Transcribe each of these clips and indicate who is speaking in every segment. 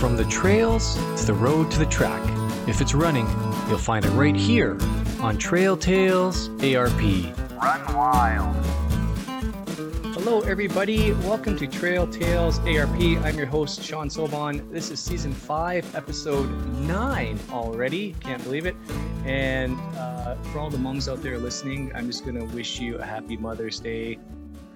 Speaker 1: From the trails to the road to the track. If it's running, you'll find it right here on Trail Tales ARP.
Speaker 2: Run wild.
Speaker 1: Hello, everybody. Welcome to Trail Tales ARP. I'm your host, Sean Sobon. This is season five, episode nine already. Can't believe it. And uh, for all the moms out there listening, I'm just going to wish you a happy Mother's Day.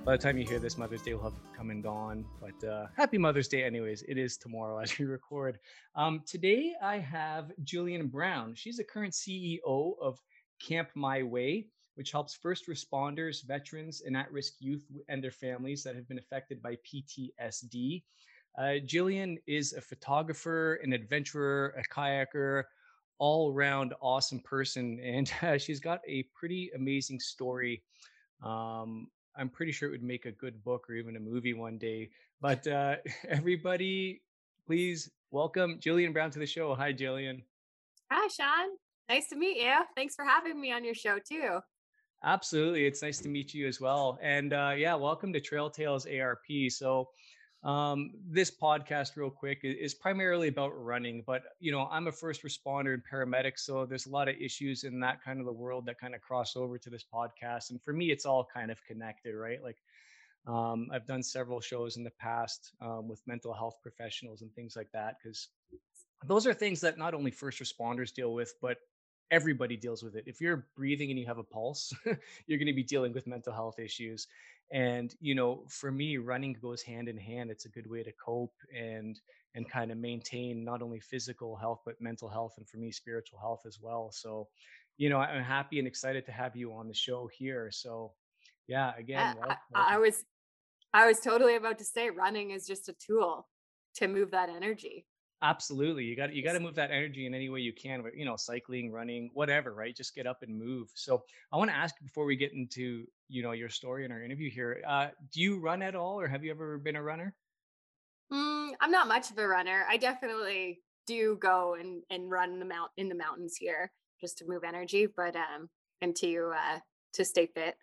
Speaker 1: By the time you hear this, Mother's Day will have come and gone. But uh, happy Mother's Day, anyways. It is tomorrow as we record. Um, today, I have Jillian Brown. She's the current CEO of Camp My Way which helps first responders, veterans, and at risk youth and their families that have been affected by PTSD. Uh, Jillian is a photographer, an adventurer, a kayaker, all around awesome person. And uh, she's got a pretty amazing story. Um, I'm pretty sure it would make a good book or even a movie one day. But uh, everybody, please welcome Jillian Brown to the show. Hi, Jillian.
Speaker 3: Hi, Sean. Nice to meet you. Thanks for having me on your show, too.
Speaker 1: Absolutely. It's nice to meet you as well. And uh, yeah, welcome to Trail Tales ARP. So, um, this podcast, real quick, is primarily about running. But you know, I'm a first responder and paramedic, so there's a lot of issues in that kind of the world that kind of cross over to this podcast. And for me, it's all kind of connected, right? Like, um, I've done several shows in the past um, with mental health professionals and things like that because those are things that not only first responders deal with, but everybody deals with it. If you're breathing and you have a pulse, you're going to be dealing with mental health issues. And you know, for me, running goes hand in hand. It's a good way to cope and and kind of maintain not only physical health but mental health, and for me, spiritual health as well. So, you know, I'm happy and excited to have you on the show here. So, yeah, again,
Speaker 3: I, I, I was I was totally about to say running is just a tool to move that energy
Speaker 1: Absolutely. You got you got to move that energy in any way you can, you know, cycling, running, whatever, right? Just get up and move. So I want to ask before we get into, you know, your story in our interview here, uh, do you run at all or have you ever been a runner?
Speaker 3: Mm, I'm not much of a runner. I definitely do go and, and run the mount in the mountains here just to move energy, but um and to uh to stay fit.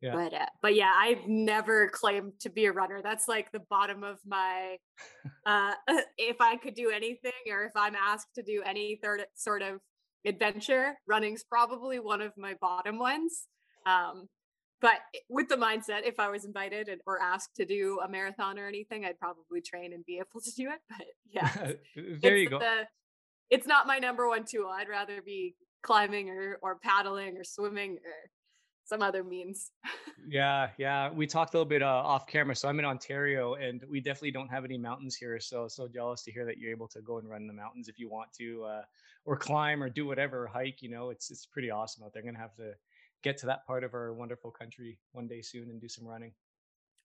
Speaker 3: Yeah. But uh, but yeah, I've never claimed to be a runner. That's like the bottom of my uh if I could do anything or if I'm asked to do any third sort of adventure, running's probably one of my bottom ones. Um but with the mindset if I was invited or asked to do a marathon or anything, I'd probably train and be able to do it. But yeah.
Speaker 1: there you go.
Speaker 3: The, it's not my number one tool. I'd rather be climbing or or paddling or swimming or some other means.
Speaker 1: yeah, yeah. We talked a little bit uh, off camera. So I'm in Ontario, and we definitely don't have any mountains here. So so jealous to hear that you're able to go and run in the mountains if you want to, uh, or climb or do whatever hike. You know, it's it's pretty awesome out there. I'm gonna have to get to that part of our wonderful country one day soon and do some running.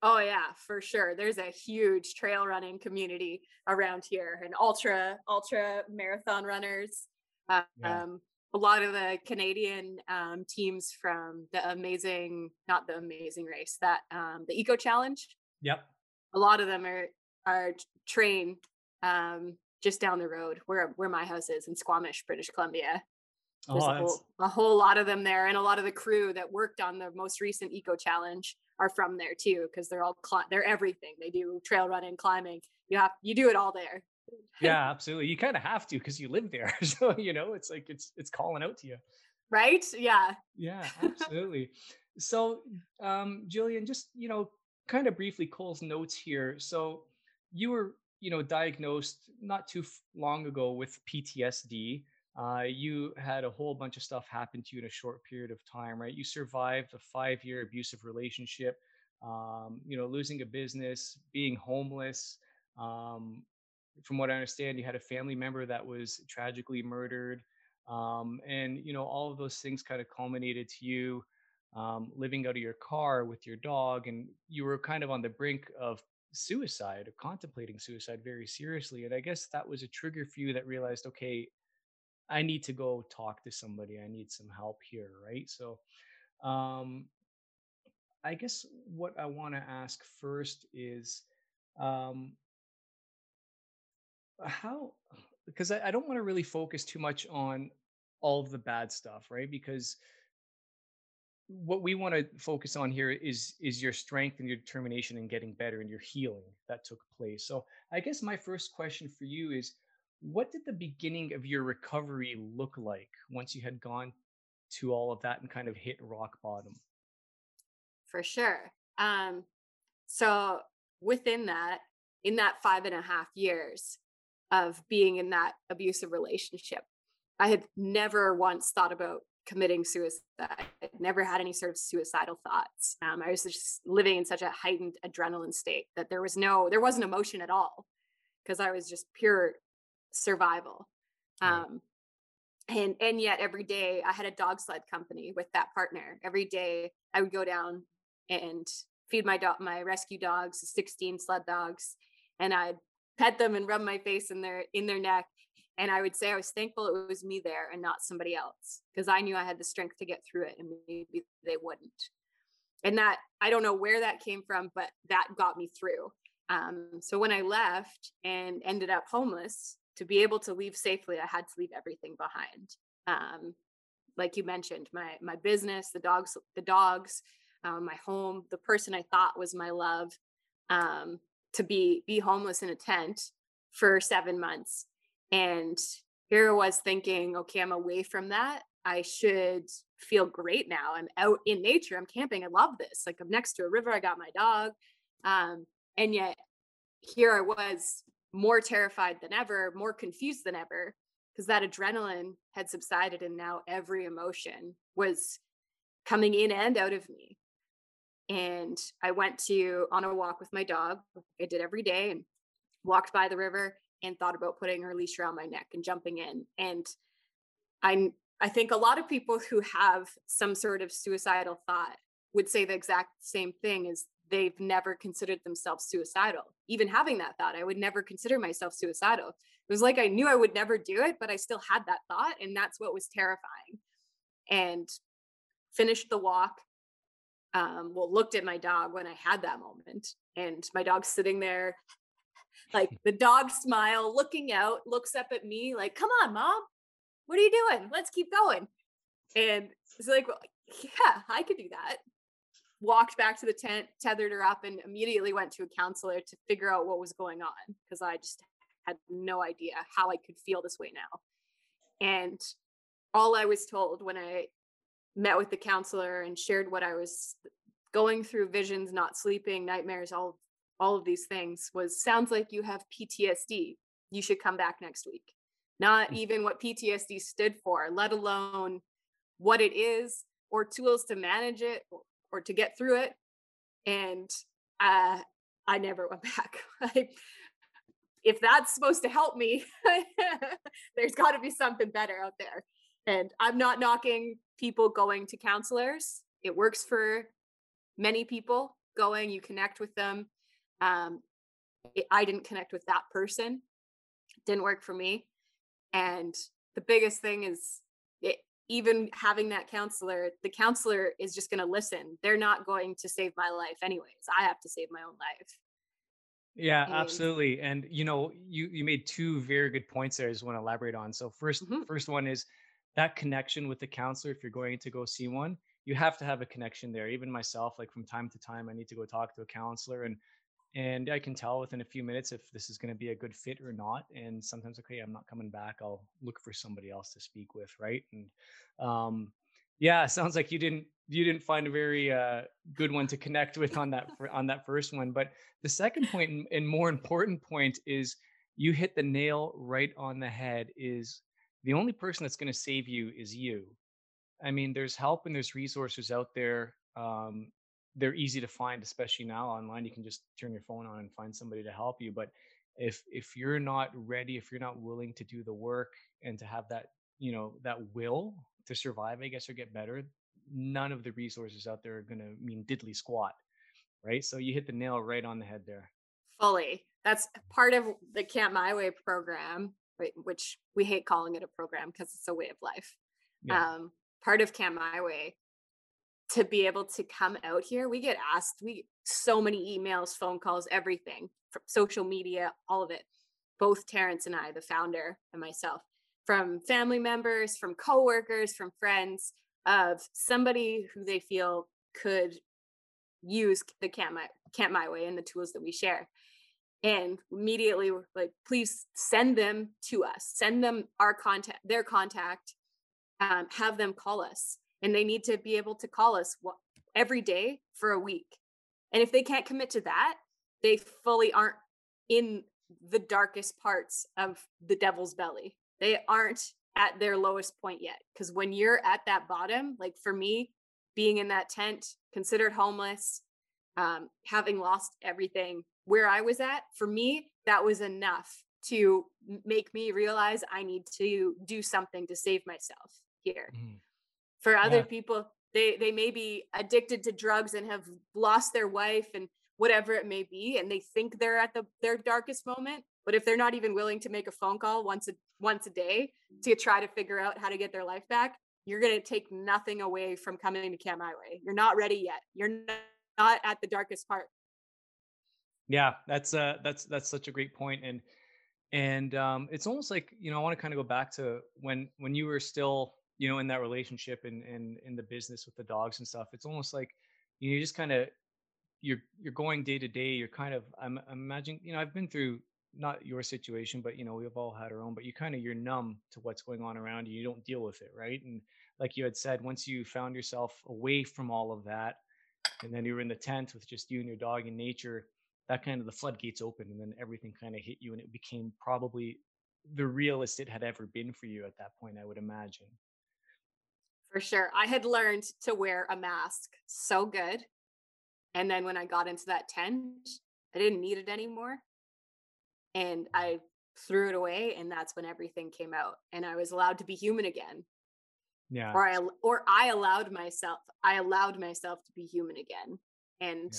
Speaker 3: Oh yeah, for sure. There's a huge trail running community around here, and ultra ultra marathon runners. Um, yeah a lot of the Canadian um, teams from the amazing, not the amazing race, that um, the Eco Challenge.
Speaker 1: Yep.
Speaker 3: A lot of them are are trained um, just down the road where where my house is in Squamish, British Columbia. There's oh, a, whole, a whole lot of them there, and a lot of the crew that worked on the most recent Eco Challenge are from there too, because they're all cl- they're everything. They do trail running, climbing. You have you do it all there.
Speaker 1: Yeah absolutely. You kind of have to because you live there. So you know it's like it's it's calling out to you.
Speaker 3: Right? Yeah.
Speaker 1: Yeah absolutely. So um jillian just you know kind of briefly Coles Notes here. So you were you know diagnosed not too long ago with ptsd uh, you had a whole bunch of stuff happen to you in a short period of time right you survived a five year abusive relationship um, you know losing a business being homeless um, from what I understand, you had a family member that was tragically murdered. Um, and, you know, all of those things kind of culminated to you um, living out of your car with your dog. And you were kind of on the brink of suicide, or contemplating suicide very seriously. And I guess that was a trigger for you that realized, okay, I need to go talk to somebody. I need some help here. Right. So, um, I guess what I want to ask first is, um, how because I, I don't want to really focus too much on all of the bad stuff right because what we want to focus on here is is your strength and your determination in getting better and your healing that took place. So I guess my first question for you is what did the beginning of your recovery look like once you had gone to all of that and kind of hit rock bottom?
Speaker 3: For sure. Um, so within that, in that five and a half years of being in that abusive relationship, I had never once thought about committing suicide. I never had any sort of suicidal thoughts. Um, I was just living in such a heightened adrenaline state that there was no, there wasn't emotion at all because I was just pure survival. Um, and and yet every day I had a dog sled company with that partner. Every day I would go down and feed my dog, my rescue dogs, 16 sled dogs, and I'd pet them and rub my face in their in their neck. And I would say I was thankful it was me there and not somebody else because I knew I had the strength to get through it and maybe they wouldn't. And that I don't know where that came from, but that got me through. Um, so when I left and ended up homeless, to be able to leave safely, I had to leave everything behind. Um, like you mentioned, my my business, the dogs, the dogs, um, my home, the person I thought was my love, um, to be be homeless in a tent for seven months, and here I was thinking, okay, I'm away from that. I should feel great now. I'm out in nature. I'm camping. I love this. Like I'm next to a river. I got my dog, um, and yet here I was more terrified than ever, more confused than ever, because that adrenaline had subsided and now every emotion was coming in and out of me. And I went to on a walk with my dog. I did every day and walked by the river and thought about putting her leash around my neck and jumping in. And I'm I think a lot of people who have some sort of suicidal thought would say the exact same thing is they've never considered themselves suicidal. Even having that thought, I would never consider myself suicidal. It was like I knew I would never do it, but I still had that thought. And that's what was terrifying. And finished the walk. Um, well, looked at my dog when I had that moment. And my dog's sitting there, like the dog smile, looking out, looks up at me, like, come on, mom, what are you doing? Let's keep going. And it's like, well, yeah, I could do that walked back to the tent, tethered her up, and immediately went to a counselor to figure out what was going on because I just had no idea how I could feel this way now. And all I was told when I met with the counselor and shared what I was going through visions, not sleeping, nightmares, all all of these things was sounds like you have PTSD. You should come back next week. Not mm. even what PTSD stood for, let alone what it is or tools to manage it or to get through it. And uh, I never went back. if that's supposed to help me, there's got to be something better out there. And I'm not knocking people going to counselors. It works for many people going, you connect with them. Um, it, I didn't connect with that person, it didn't work for me. And the biggest thing is it, even having that counselor, the counselor is just going to listen. They're not going to save my life anyways. I have to save my own life.
Speaker 1: Yeah, and, absolutely. And you know, you you made two very good points there I just want to elaborate on. So 1st mm-hmm. first one is that connection with the counselor if you're going to go see one, you have to have a connection there. Even myself like from time to time I need to go talk to a counselor and and I can tell within a few minutes if this is going to be a good fit or not. And sometimes, okay, I'm not coming back. I'll look for somebody else to speak with, right? And um, yeah, sounds like you didn't you didn't find a very uh, good one to connect with on that on that first one. But the second point and, more important point is you hit the nail right on the head. Is the only person that's going to save you is you. I mean, there's help and there's resources out there. Um, they're easy to find, especially now online. You can just turn your phone on and find somebody to help you. But if if you're not ready, if you're not willing to do the work and to have that, you know, that will to survive, I guess, or get better, none of the resources out there are gonna mean diddly squat. Right. So you hit the nail right on the head there.
Speaker 3: Fully. That's part of the Camp My Way program, which we hate calling it a program because it's a way of life. Yeah. Um, part of Camp My Way to be able to come out here we get asked we so many emails phone calls everything from social media all of it. Both terrence and i the founder and myself from family members from coworkers from friends of somebody who they feel could use the camp my, camp my way and the tools that we share. And immediately we're like please send them to us. Send them our contact their contact um, have them call us and they need to be able to call us every day for a week and if they can't commit to that they fully aren't in the darkest parts of the devil's belly they aren't at their lowest point yet because when you're at that bottom like for me being in that tent considered homeless um, having lost everything where I was at, for me, that was enough to make me realize I need to do something to save myself here. Mm. For other yeah. people, they they may be addicted to drugs and have lost their wife and whatever it may be and they think they're at the their darkest moment but if they're not even willing to make a phone call once a once a day to try to figure out how to get their life back you're going to take nothing away from coming to camp my way. You're not ready yet. You're not at the darkest part.
Speaker 1: Yeah, that's uh that's that's such a great point and and um it's almost like, you know, I want to kind of go back to when when you were still, you know, in that relationship and and in the business with the dogs and stuff. It's almost like you, know, you just kind of you're you're going day to day, you're kind of I'm, I'm imagining, you know, I've been through not your situation, but you know, we've all had our own, but you kind of you're numb to what's going on around you. You don't deal with it, right? And like you had said, once you found yourself away from all of that, and then you were in the tent with just you and your dog in nature, that kind of the floodgates opened and then everything kind of hit you and it became probably the realest it had ever been for you at that point i would imagine
Speaker 3: for sure. I had learned to wear a mask so good. And then when i got into that tent i didn't need it anymore. And i threw it away and that's when everything came out and i was allowed to be human again.
Speaker 1: Yeah.
Speaker 3: Or i or i allowed myself i allowed myself to be human again. And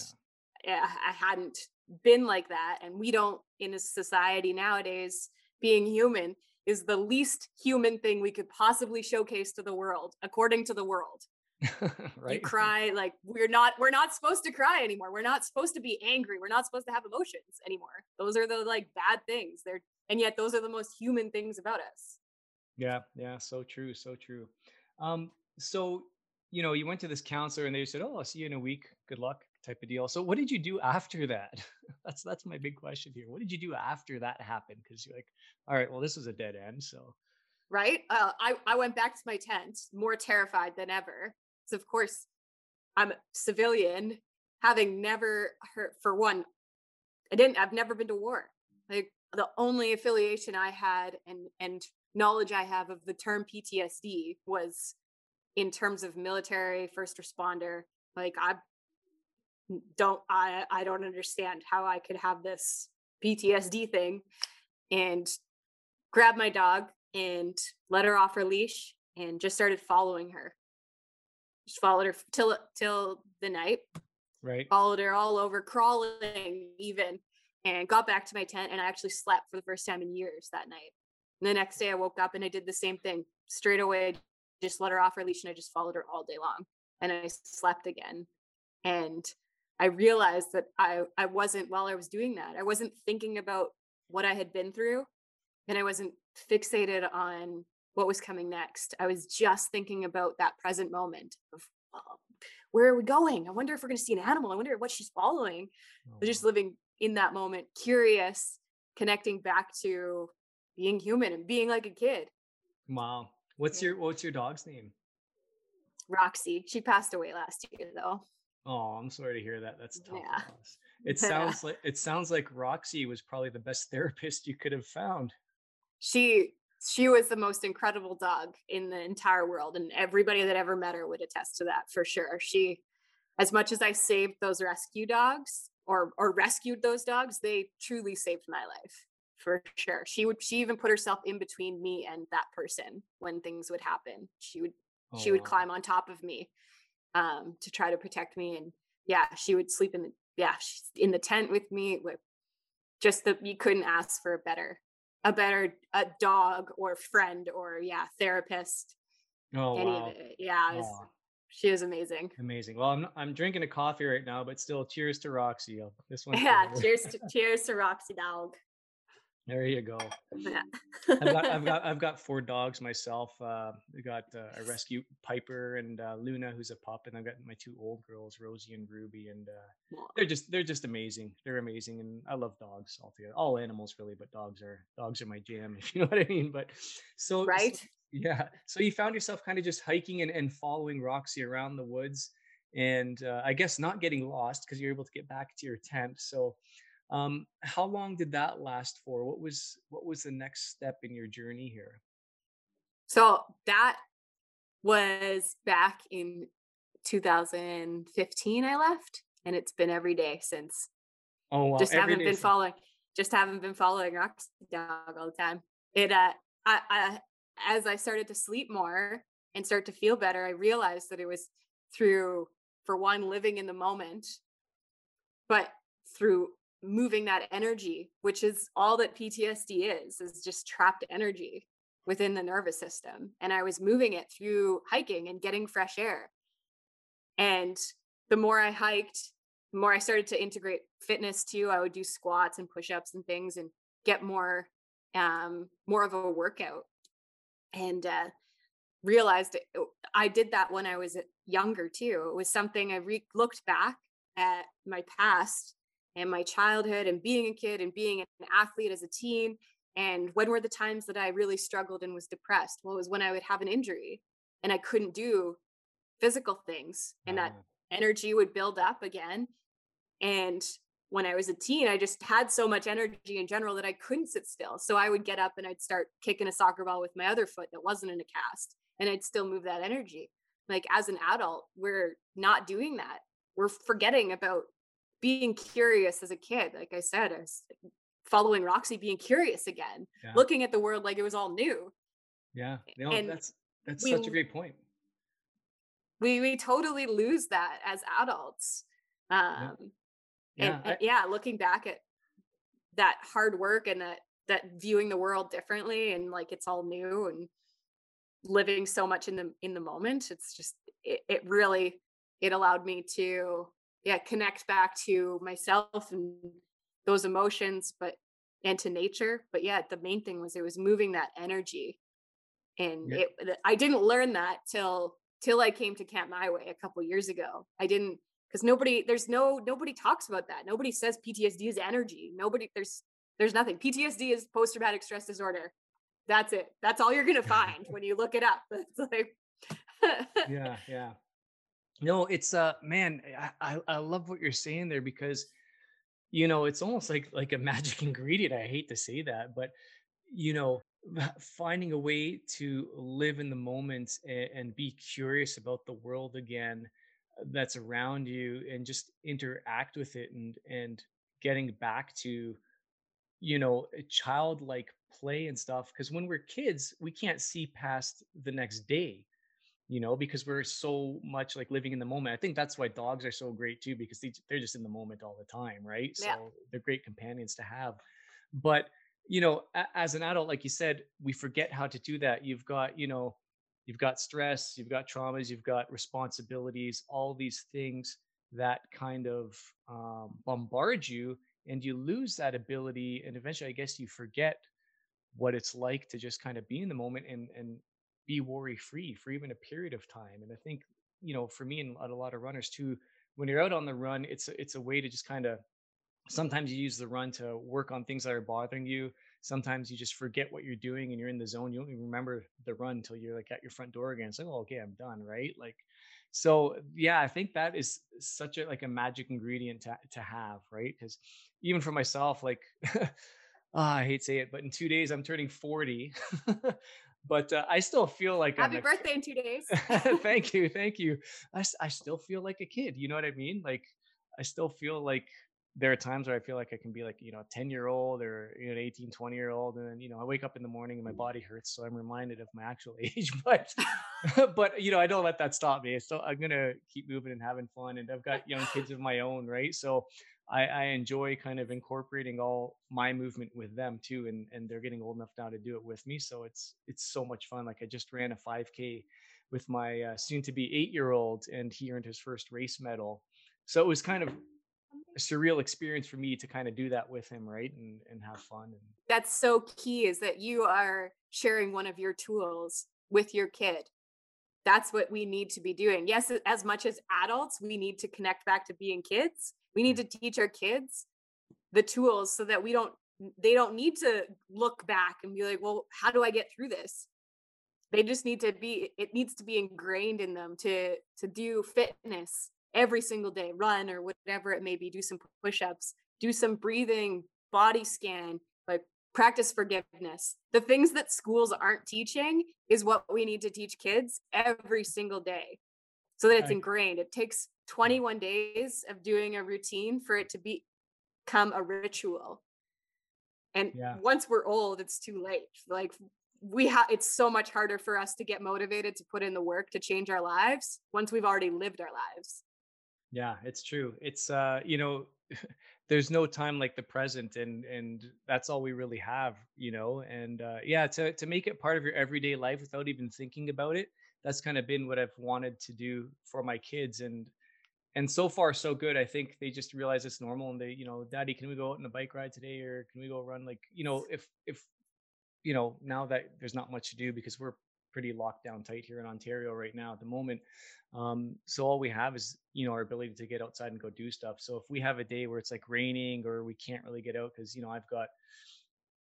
Speaker 3: yeah. i hadn't been like that and we don't in a society nowadays being human is the least human thing we could possibly showcase to the world according to the world. Right. you cry like we're not we're not supposed to cry anymore. We're not supposed to be angry. We're not supposed to have emotions anymore. Those are the like bad things. They're and yet those are the most human things about us.
Speaker 1: Yeah yeah so true so true. Um so you know you went to this counselor and they said oh i'll see you in a week. Good luck type of deal. So what did you do after that? that's that's my big question here. What did you do after that happened? Because you're like, all right, well, this is a dead end. So
Speaker 3: right. Uh, I I went back to my tent, more terrified than ever. So of course, I'm civilian, having never heard for one. I didn't. I've never been to war. Like the only affiliation I had and and knowledge I have of the term PTSD was in terms of military first responder. Like I don't I I don't understand how I could have this PTSD thing and grab my dog and let her off her leash and just started following her. Just followed her till till the night.
Speaker 1: Right.
Speaker 3: Followed her all over, crawling even, and got back to my tent. And I actually slept for the first time in years that night. And the next day I woke up and I did the same thing straight away. Just let her off her leash and I just followed her all day long. And I slept again. And I realized that I I wasn't while I was doing that. I wasn't thinking about what I had been through and I wasn't fixated on what was coming next. I was just thinking about that present moment of oh, where are we going? I wonder if we're going to see an animal. I wonder what she's following. Oh. Just living in that moment, curious, connecting back to being human and being like a kid.
Speaker 1: Wow. What's your what's your dog's name?
Speaker 3: Roxy. She passed away last year though.
Speaker 1: Oh, I'm sorry to hear that. That's tough. Yeah. It sounds like it sounds like Roxy was probably the best therapist you could have found.
Speaker 3: She she was the most incredible dog in the entire world and everybody that ever met her would attest to that for sure. She as much as I saved those rescue dogs or or rescued those dogs, they truly saved my life for sure. She would she even put herself in between me and that person when things would happen. She would oh, she would wow. climb on top of me um, to try to protect me. And yeah, she would sleep in the yeah in the tent with me. With just that you couldn't ask for a better a better a dog or friend or yeah therapist.
Speaker 1: Oh any wow.
Speaker 3: Yeah, was, she was amazing.
Speaker 1: Amazing. Well, I'm I'm drinking a coffee right now, but still, cheers to Roxy. This one.
Speaker 3: Yeah, cheers to cheers to Roxy dog.
Speaker 1: There you go. Yeah. I've, got, I've got I've got four dogs myself. Uh, I got uh, a rescue Piper and uh, Luna, who's a pup, and I've got my two old girls, Rosie and Ruby, and uh, they're just they're just amazing. They're amazing, and I love dogs altogether. All animals really, but dogs are dogs are my jam, if you know what I mean. But so
Speaker 3: right,
Speaker 1: so, yeah. So you found yourself kind of just hiking and, and following Roxy around the woods, and uh, I guess not getting lost because you're able to get back to your tent. So um, how long did that last for? What was what was the next step in your journey here?
Speaker 3: So that was back in 2015 I left and it's been every day since.
Speaker 1: Oh wow.
Speaker 3: Just every haven't been since. following just haven't been following Roxy dog all the time. It uh I, I as I started to sleep more and start to feel better, I realized that it was through for one living in the moment, but through moving that energy which is all that ptsd is is just trapped energy within the nervous system. And i was moving it through hiking and getting fresh air. And the more i hiked the more i started to integrate fitness too. I would do squats and push-ups and things and get more um more of a workout. And uh realized it, i did that when i was younger too. It was something i re- looked back at my past and my childhood and being a kid and being an athlete as a teen. And when were the times that I really struggled and was depressed? Well, it was when I would have an injury and I couldn't do physical things and that ah. energy would build up again. And when I was a teen, I just had so much energy in general that I couldn't sit still. So I would get up and I'd start kicking a soccer ball with my other foot that wasn't in a cast and I'd still move that energy. Like as an adult, we're not doing that. We're forgetting about being curious as a kid like i said i was following roxy being curious again yeah. looking at the world like it was all new
Speaker 1: yeah no, and that's that's we, such a great point
Speaker 3: we we totally lose that as adults um yeah. Yeah, and, I, and yeah looking back at that hard work and that that viewing the world differently and like it's all new and living so much in the in the moment it's just it, it really it allowed me to yeah connect back to myself and those emotions but and to nature but yeah the main thing was it was moving that energy. And yeah. it i didn't learn that till till i came to camp my way a couple years ago. I didn't because nobody there's no nobody talks about that. Nobody says ptsd is energy. Nobody there's there's nothing. Ptsd is post-traumatic stress disorder. That's it. That's all you're gonna find when you look it up. It's like
Speaker 1: yeah yeah no, it's uh man, I, I love what you're saying there because you know, it's almost like like a magic ingredient. I hate to say that, but you know, finding a way to live in the moment and, and be curious about the world again uh, that's around you and just interact with it and and getting back to you know a childlike play and stuff because when we're kids we can't see past the next day you know, because we're so much like living in the moment. I think that's why dogs are so great too, because they, they're just in the moment all the time, right? Yeah. So they're great companions to have. But, you know, as an adult, like you said, we forget how to do that. You've got, you know, you've got stress, you've got traumas, you've got responsibilities, all these things that kind of um, bombard you and you lose that ability. And eventually, I guess you forget what it's like to just kind of be in the moment and, and be worry free for even a period of time. And I think, you know, for me and a lot of runners too, when you're out on the run, it's a, it's a way to just kind of sometimes you use the run to work on things that are bothering you. Sometimes you just forget what you're doing and you're in the zone. You don't even remember the run until you're like at your front door again. It's like, oh, okay, I'm done, right? Like, so yeah, I think that is such a like a magic ingredient to to have, right? Because even for myself, like. oh, I hate to say it, but in two days I'm turning 40. but uh, I still feel like
Speaker 3: happy birthday in two days.
Speaker 1: thank you, thank you. I, I still feel like a kid. You know what I mean? Like I still feel like there are times where I feel like I can be like, you know, a 10 year old or, you know, an 18, 20 year old. And then, you know, I wake up in the morning and my body hurts. So I'm reminded of my actual age, but, but, you know, I don't let that stop me. So I'm going to keep moving and having fun. And I've got young kids of my own. Right. So I, I enjoy kind of incorporating all my movement with them too, and and they're getting old enough now to do it with me. So it's it's so much fun. Like I just ran a 5K with my uh, soon to be eight year old, and he earned his first race medal. So it was kind of a surreal experience for me to kind of do that with him, right? And and have fun. And
Speaker 3: that's so key is that you are sharing one of your tools with your kid. That's what we need to be doing. Yes, as much as adults, we need to connect back to being kids. We need to teach our kids the tools so that we don't they don't need to look back and be like, well, how do I get through this? They just need to be it needs to be ingrained in them to to do fitness every single day, run or whatever it may be, do some push-ups, do some breathing, body scan, like practice forgiveness. The things that schools aren't teaching is what we need to teach kids every single day so that it's ingrained. It takes 21 days of doing a routine for it to be, become a ritual. And yeah. once we're old, it's too late. Like we have it's so much harder for us to get motivated to put in the work to change our lives once we've already lived our lives.
Speaker 1: Yeah, it's true. It's uh, you know, there's no time like the present and and that's all we really have, you know. And uh yeah, to to make it part of your everyday life without even thinking about it, that's kind of been what I've wanted to do for my kids and and so far so good. I think they just realize it's normal and they, you know, daddy, can we go out on a bike ride today or can we go run like, you know, if if you know, now that there's not much to do because we're pretty locked down tight here in Ontario right now at the moment. Um, so all we have is you know our ability to get outside and go do stuff. So if we have a day where it's like raining or we can't really get out because you know I've got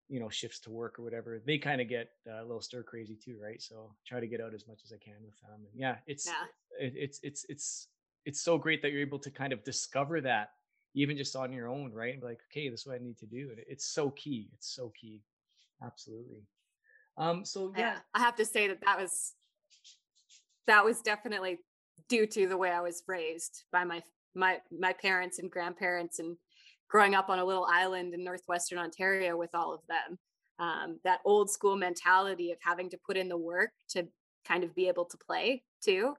Speaker 1: you know shifts to work or whatever, they kind of get uh, a little stir crazy too, right? So try to get out as much as I can with them. And yeah, it's yeah. It, it's it's it's it's so great that you're able to kind of discover that even just on your own, right? And be like, okay, this is what I need to do. And it's so key. It's so key. Absolutely. Um, so yeah,
Speaker 3: I have to say that that was that was definitely due to the way I was raised by my my my parents and grandparents and growing up on a little island in northwestern Ontario with all of them. Um, that old school mentality of having to put in the work to kind of be able to play too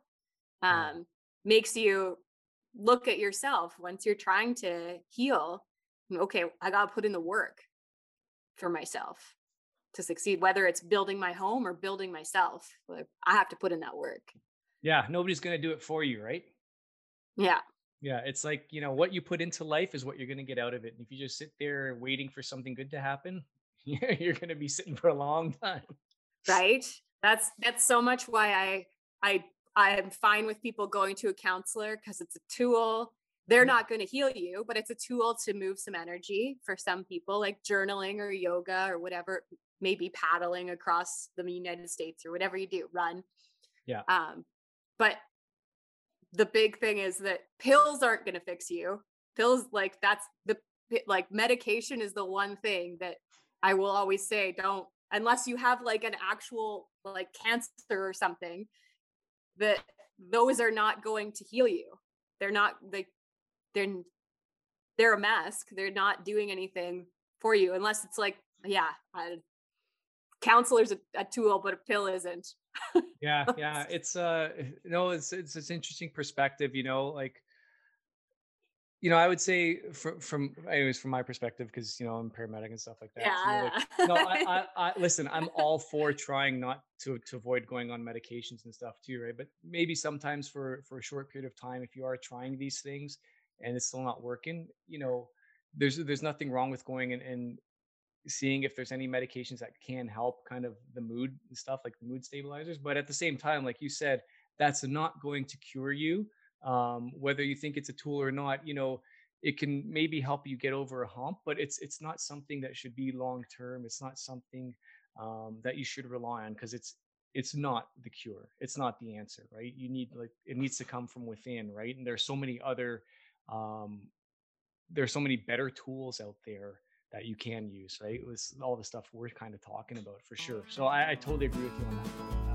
Speaker 3: um, makes you look at yourself once you're trying to heal. Okay, I got to put in the work for myself to succeed, whether it's building my home or building myself. I have to put in that work.
Speaker 1: Yeah, nobody's going to do it for you, right?
Speaker 3: Yeah.
Speaker 1: Yeah, it's like, you know, what you put into life is what you're going to get out of it. And if you just sit there waiting for something good to happen, you're going to be sitting for a long time.
Speaker 3: Right? That's that's so much why I I I am fine with people going to a counselor because it's a tool. They're not going to heal you, but it's a tool to move some energy for some people, like journaling or yoga or whatever, maybe paddling across the United States or whatever you do, run.
Speaker 1: Yeah.
Speaker 3: Um, but the big thing is that pills aren't going to fix you pills like that's the like medication is the one thing that i will always say don't unless you have like an actual like cancer or something that those are not going to heal you. They're not like they're they're a mask. They're not doing anything for you unless it's like yeah counselor's a, a tool but a pill isn't.
Speaker 1: Yeah yeah it's uh no it's it's it's interesting perspective you know like you know i would say from from anyways from my perspective because you know i'm paramedic and stuff like that
Speaker 3: yeah.
Speaker 1: So like, no I, I, I listen i'm all for trying not to to avoid going on medications and stuff too right but maybe sometimes for for a short period of time if you are trying these things and it's still not working you know there's there's nothing wrong with going and, and seeing if there's any medications that can help kind of the mood and stuff like the mood stabilizers but at the same time like you said that's not going to cure you um, whether you think it's a tool or not you know it can maybe help you get over a hump but it's it's not something that should be long term it's not something um, that you should rely on because it's it's not the cure it's not the answer right you need like it needs to come from within right and there's so many other um there's so many better tools out there that you can use, right? It was all the stuff we're kind of talking about for sure. So I, I totally agree with you on that.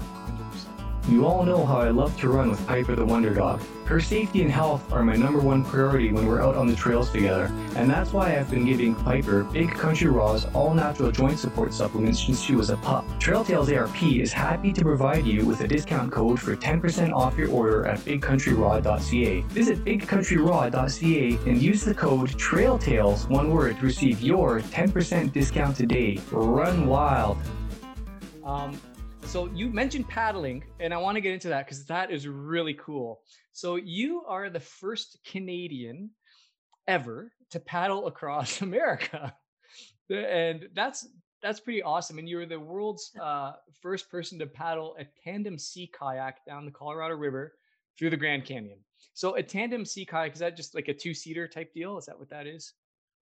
Speaker 1: 100%.
Speaker 4: You all know how I love to run with Piper the Wonder Dog. Her safety and health are my number one priority when we're out on the trails together, and that's why I've been giving Piper Big Country Raw's all natural joint support supplements since she was a pup. Trail Tales ARP is happy to provide you with a discount code for 10% off your order at bigcountryraw.ca. Visit bigcountryraw.ca and use the code TRAILTALES, one word, to receive your 10% discount today. Run wild.
Speaker 1: Um, so you mentioned paddling, and I want to get into that because that is really cool. So you are the first Canadian ever to paddle across America. and that's that's pretty awesome. And you were the world's uh, first person to paddle a tandem sea kayak down the Colorado River through the Grand Canyon. So a tandem sea kayak is that just like a two seater type deal? Is that what that is?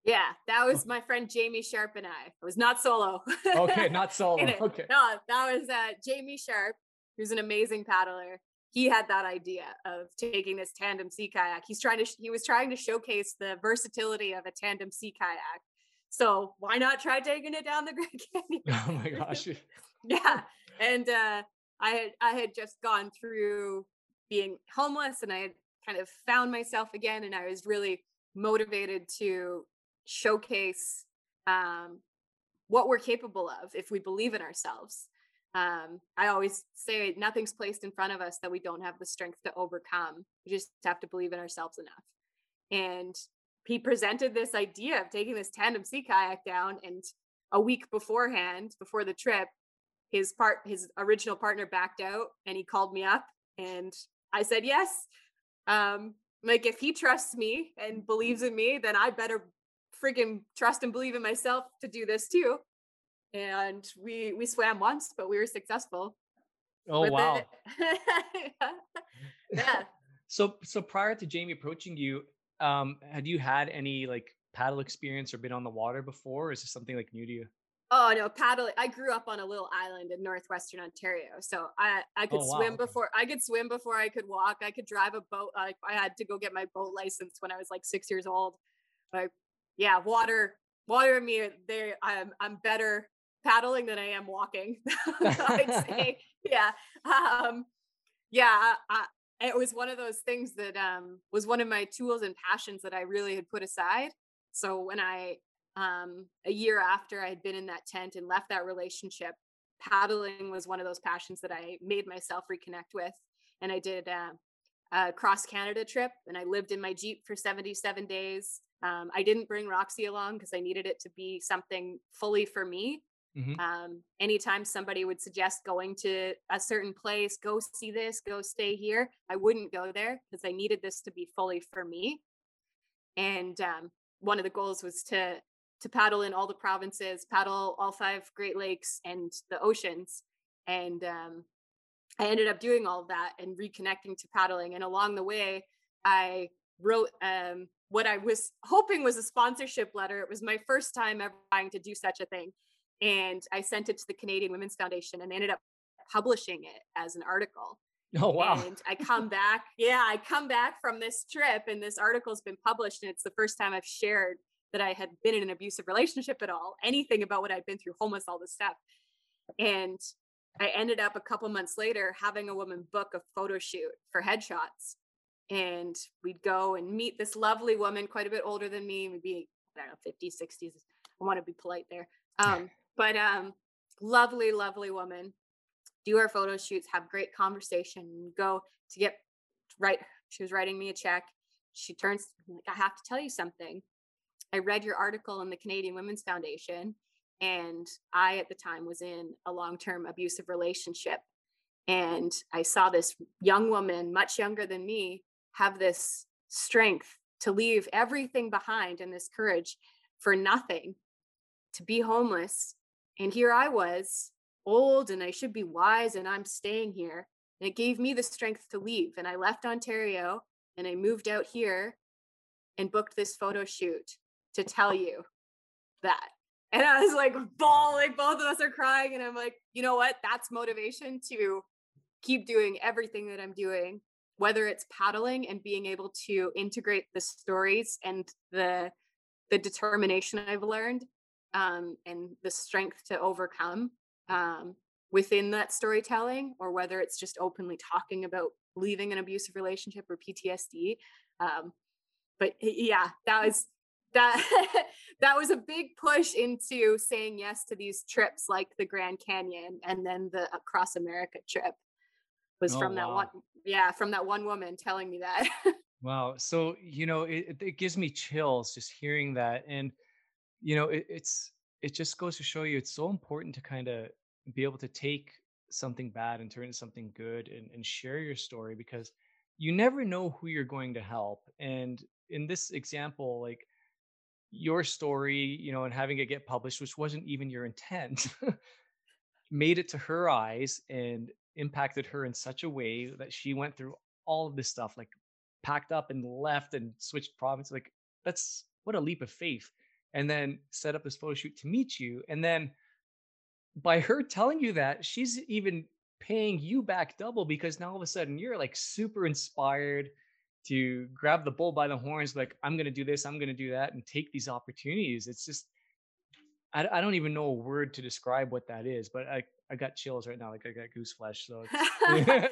Speaker 3: Yeah, that was my friend Jamie Sharp and I. It was not solo.
Speaker 1: okay, not solo. Okay.
Speaker 3: No, that was uh, Jamie Sharp, who's an amazing paddler. He had that idea of taking this tandem sea kayak. He's trying to he was trying to showcase the versatility of a tandem sea kayak. So why not try taking it down the Grand Canyon?
Speaker 1: Oh my gosh.
Speaker 3: yeah. And uh, I had I had just gone through being homeless and I had kind of found myself again and I was really motivated to showcase um, what we're capable of if we believe in ourselves. Um, I always say nothing's placed in front of us that we don't have the strength to overcome. We just have to believe in ourselves enough. And he presented this idea of taking this tandem sea kayak down, and a week beforehand, before the trip, his part his original partner backed out, and he called me up, and I said yes. Um, like if he trusts me and believes in me, then I better freaking trust and believe in myself to do this too. And we we swam once, but we were successful.
Speaker 1: Oh wow.
Speaker 3: yeah.
Speaker 1: so so prior to Jamie approaching you, um, had you had any like paddle experience or been on the water before? Or is this something like new to you?
Speaker 3: Oh no, paddle. I grew up on a little island in northwestern Ontario, so I I could oh, swim before I could swim before I could walk. I could drive a boat. Like I had to go get my boat license when I was like six years old. Like yeah, water, water and me, there I'm I'm better paddling than I am walking. I'd say, yeah, um, yeah. I, it was one of those things that um, was one of my tools and passions that I really had put aside. So when I um, a year after I had been in that tent and left that relationship, paddling was one of those passions that I made myself reconnect with. And I did uh, a cross Canada trip and I lived in my Jeep for 77 days. Um, I didn't bring Roxy along because I needed it to be something fully for me. Mm-hmm. Um, anytime somebody would suggest going to a certain place, go see this, go stay here, I wouldn't go there because I needed this to be fully for me. And um, one of the goals was to to paddle in all the provinces, paddle all five Great Lakes and the oceans. And um, I ended up doing all of that and reconnecting to paddling. And along the way, I wrote um, what I was hoping was a sponsorship letter. It was my first time ever trying to do such a thing. And I sent it to the Canadian Women's Foundation and they ended up publishing it as an article.
Speaker 1: Oh wow.
Speaker 3: And I come back, yeah, I come back from this trip and this article's been published and it's the first time I've shared that I had been in an abusive relationship at all, anything about what I'd been through, homeless, all this stuff. And I ended up a couple months later having a woman book a photo shoot for headshots and we'd go and meet this lovely woman quite a bit older than me maybe i don't know 50s 60s i want to be polite there um, but um, lovely lovely woman do our photo shoots have great conversation go to get right she was writing me a check she turns like i have to tell you something. I read your article in the canadian women's foundation and i at the time was in a long-term abusive relationship and i saw this young woman much younger than me have this strength to leave everything behind and this courage for nothing to be homeless. And here I was, old and I should be wise, and I'm staying here. And it gave me the strength to leave. And I left Ontario and I moved out here and booked this photo shoot to tell you that. And I was like bawling, both of us are crying. And I'm like, you know what? That's motivation to keep doing everything that I'm doing whether it's paddling and being able to integrate the stories and the the determination I've learned um, and the strength to overcome um, within that storytelling, or whether it's just openly talking about leaving an abusive relationship or PTSD. Um, but yeah, that was that that was a big push into saying yes to these trips like the Grand Canyon and then the Across America trip was oh, from that wow. one yeah from that one woman telling me that
Speaker 1: wow so you know it, it gives me chills just hearing that and you know it, it's it just goes to show you it's so important to kind of be able to take something bad and turn it into something good and, and share your story because you never know who you're going to help and in this example, like your story, you know, and having it get published, which wasn't even your intent, made it to her eyes and impacted her in such a way that she went through all of this stuff, like packed up and left and switched province. Like that's what a leap of faith. And then set up this photo shoot to meet you. And then by her telling you that, she's even paying you back double because now all of a sudden you're like super inspired to grab the bull by the horns like i'm going to do this i'm going to do that and take these opportunities it's just I, I don't even know a word to describe what that is but i i got chills right now like i got goose flesh so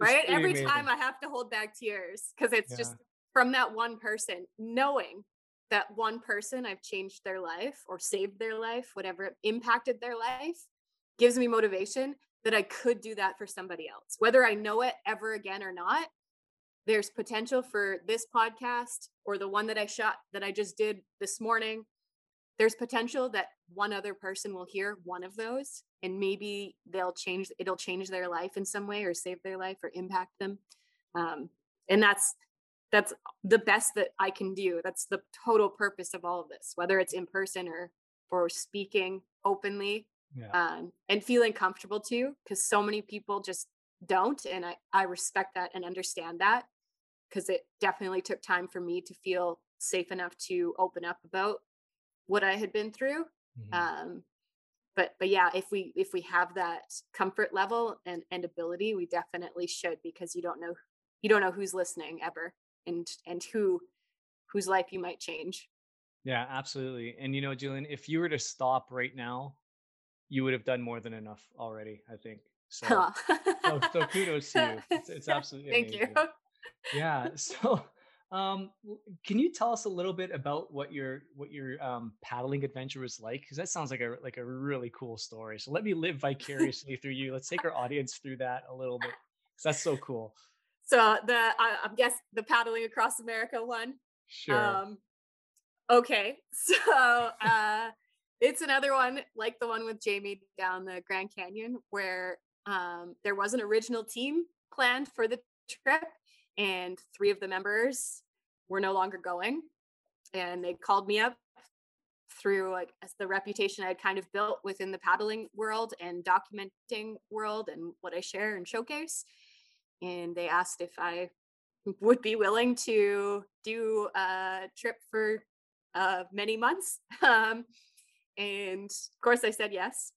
Speaker 3: right every amazing. time i have to hold back tears because it's yeah. just from that one person knowing that one person i've changed their life or saved their life whatever impacted their life gives me motivation that i could do that for somebody else whether i know it ever again or not there's potential for this podcast or the one that I shot that I just did this morning. There's potential that one other person will hear one of those and maybe they'll change, it'll change their life in some way or save their life or impact them. Um, and that's, that's the best that I can do. That's the total purpose of all of this, whether it's in person or, or speaking openly yeah. um, and feeling comfortable too, because so many people just don't and i, I respect that and understand that because it definitely took time for me to feel safe enough to open up about what i had been through mm-hmm. um, but but yeah if we if we have that comfort level and and ability we definitely should because you don't know you don't know who's listening ever and and who whose life you might change
Speaker 1: yeah absolutely and you know jillian if you were to stop right now you would have done more than enough already i think so, so, so, kudos to you. It's, it's absolutely
Speaker 3: Thank
Speaker 1: amazing.
Speaker 3: you.
Speaker 1: Yeah. So, um, can you tell us a little bit about what your what your um, paddling adventure was like? Because that sounds like a like a really cool story. So let me live vicariously through you. Let's take our audience through that a little bit. Because that's so cool.
Speaker 3: So the I, I guess the paddling across America one.
Speaker 1: Sure. Um,
Speaker 3: okay. So uh, it's another one like the one with Jamie down the Grand Canyon where um, there was an original team planned for the trip, and three of the members were no longer going. And they called me up through like the reputation I had kind of built within the paddling world and documenting world and what I share and showcase. And they asked if I would be willing to do a trip for uh, many months. Um, and of course, I said yes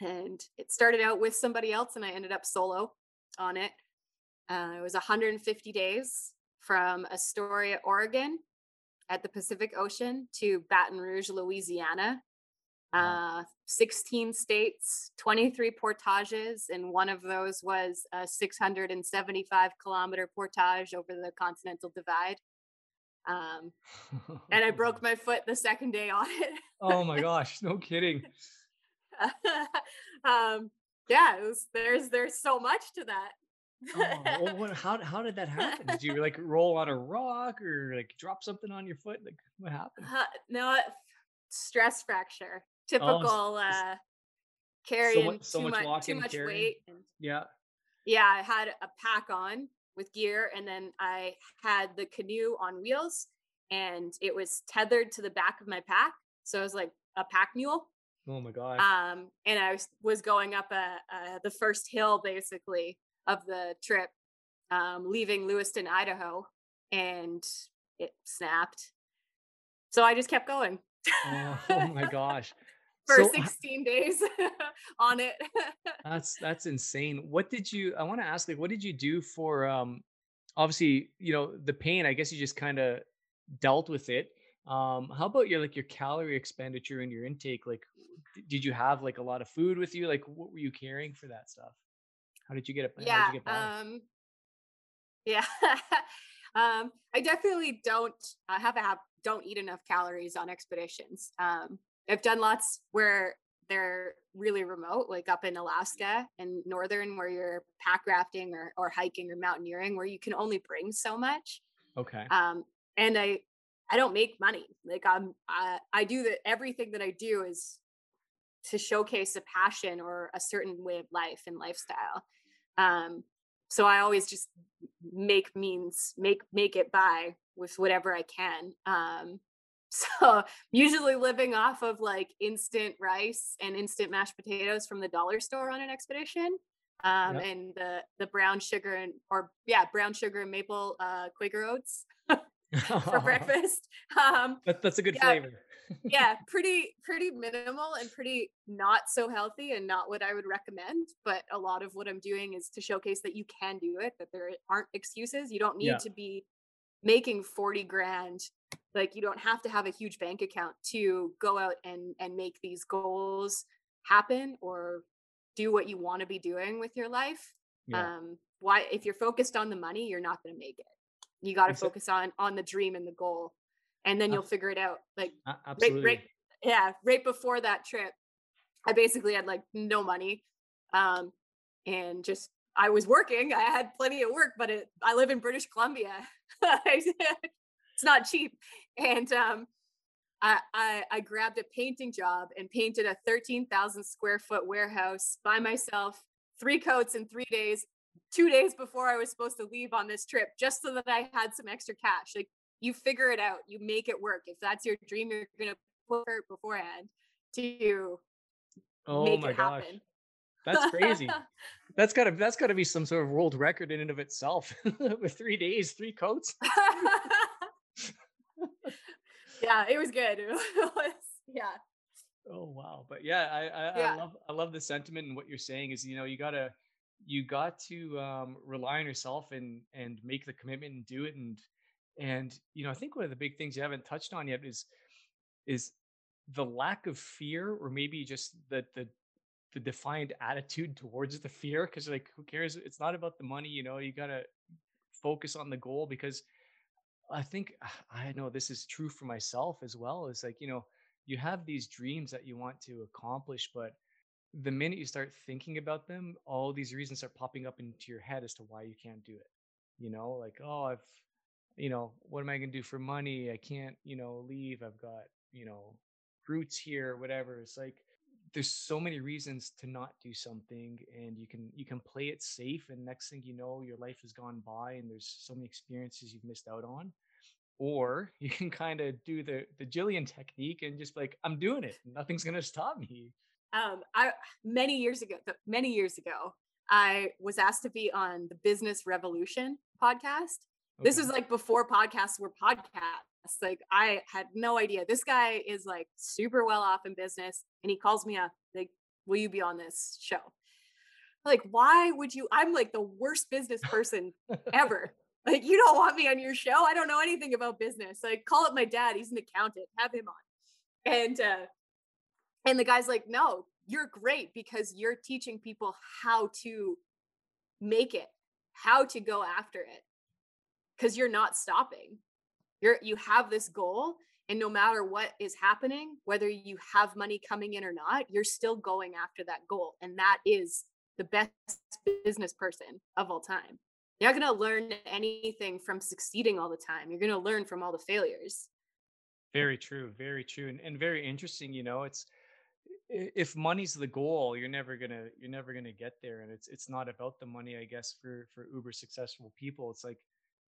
Speaker 3: and it started out with somebody else and i ended up solo on it uh, it was 150 days from astoria oregon at the pacific ocean to baton rouge louisiana. Uh, 16 states 23 portages and one of those was a 675 kilometer portage over the continental divide. Um, and i broke my foot the second day on it.
Speaker 1: Oh my gosh no kidding.
Speaker 3: Um, yeah, was, there's there's so much to that.
Speaker 1: Oh, well, what, how how did that happen? Did you like roll on a rock or like drop something on your foot? Like what happened?
Speaker 3: Uh, no, stress fracture. Typical oh, uh, carrying so much, so too much, much too much weight. And,
Speaker 1: yeah.
Speaker 3: Yeah, I had a pack on with gear, and then I had the canoe on wheels, and it was tethered to the back of my pack. So it was like a pack mule.
Speaker 1: Oh my god.
Speaker 3: Um, and I was, was going up a, a, the first hill basically of the trip, um, leaving Lewiston, Idaho, and it snapped. So I just kept going.
Speaker 1: oh, oh my gosh.
Speaker 3: For so, 16 days on it.
Speaker 1: that's that's insane. What did you I want to ask like what did you do for um obviously, you know, the pain, I guess you just kind of dealt with it. Um, how about your like your calorie expenditure and your intake? Like did you have like a lot of food with you? Like what were you carrying for that stuff? How did you get it?
Speaker 3: Yeah. Get um, yeah. um, I definitely don't have a have don't eat enough calories on expeditions. Um, I've done lots where they're really remote, like up in Alaska and northern, where you're pack rafting or or hiking or mountaineering, where you can only bring so much.
Speaker 1: Okay.
Speaker 3: Um, and I I don't make money. Like I'm I, I do that everything that I do is to showcase a passion or a certain way of life and lifestyle. Um, so I always just make means make make it by with whatever I can. Um, so usually living off of like instant rice and instant mashed potatoes from the dollar store on an expedition. Um, yep. and the the brown sugar and or yeah, brown sugar and maple uh, Quaker oats for breakfast. Um,
Speaker 1: that, that's a good yeah, flavor.
Speaker 3: Yeah, pretty pretty minimal and pretty not so healthy and not what I would recommend. But a lot of what I'm doing is to showcase that you can do it, that there aren't excuses. You don't need yeah. to be making 40 grand like you don't have to have a huge bank account to go out and and make these goals happen or do what you want to be doing with your life yeah. um why if you're focused on the money you're not going to make it you got to focus on on the dream and the goal and then you'll figure it out like
Speaker 1: absolutely
Speaker 3: right, right, yeah right before that trip i basically had like no money um and just i was working i had plenty of work but it, i live in british columbia it's not cheap and um I, I, I grabbed a painting job and painted a 13,000 square foot warehouse by myself, three coats in three days, two days before I was supposed to leave on this trip, just so that I had some extra cash. Like you figure it out, you make it work. If that's your dream, you're gonna put it beforehand to
Speaker 1: oh make my it gosh. happen. That's crazy. that's gotta that's gotta be some sort of world record in and of itself. With three days, three coats.
Speaker 3: yeah, it was good. It was, yeah.
Speaker 1: Oh wow. But yeah, I I, yeah. I love I love the sentiment and what you're saying is, you know, you gotta you got to um, rely on yourself and and make the commitment and do it and and you know i think one of the big things you haven't touched on yet is is the lack of fear or maybe just the the the defiant attitude towards the fear because like who cares it's not about the money you know you gotta focus on the goal because i think ah, i know this is true for myself as well is like you know you have these dreams that you want to accomplish but the minute you start thinking about them, all these reasons are popping up into your head as to why you can't do it. You know, like, oh, I've, you know, what am I going to do for money? I can't, you know, leave. I've got, you know, roots here, whatever. It's like, there's so many reasons to not do something and you can you can play it safe and next thing you know your life has gone by and there's so many experiences you've missed out on or you can kind of do the the Jillian technique and just like I'm doing it nothing's going to stop me
Speaker 3: um, I many years ago, many years ago, I was asked to be on the Business Revolution podcast. Okay. This is like before podcasts were podcasts. Like I had no idea. This guy is like super well off in business, and he calls me up like, "Will you be on this show?" Like, why would you? I'm like the worst business person ever. Like, you don't want me on your show. I don't know anything about business. Like, call up my dad. He's an accountant. Have him on. And uh, and the guy's like, no, you're great because you're teaching people how to make it, how to go after it. Cause you're not stopping. You're you have this goal. And no matter what is happening, whether you have money coming in or not, you're still going after that goal. And that is the best business person of all time. You're not going to learn anything from succeeding all the time. You're going to learn from all the failures.
Speaker 1: Very true. Very true. And, and very interesting. You know, it's, if money's the goal you're never gonna you're never gonna get there and it's it's not about the money i guess for for uber successful people it's like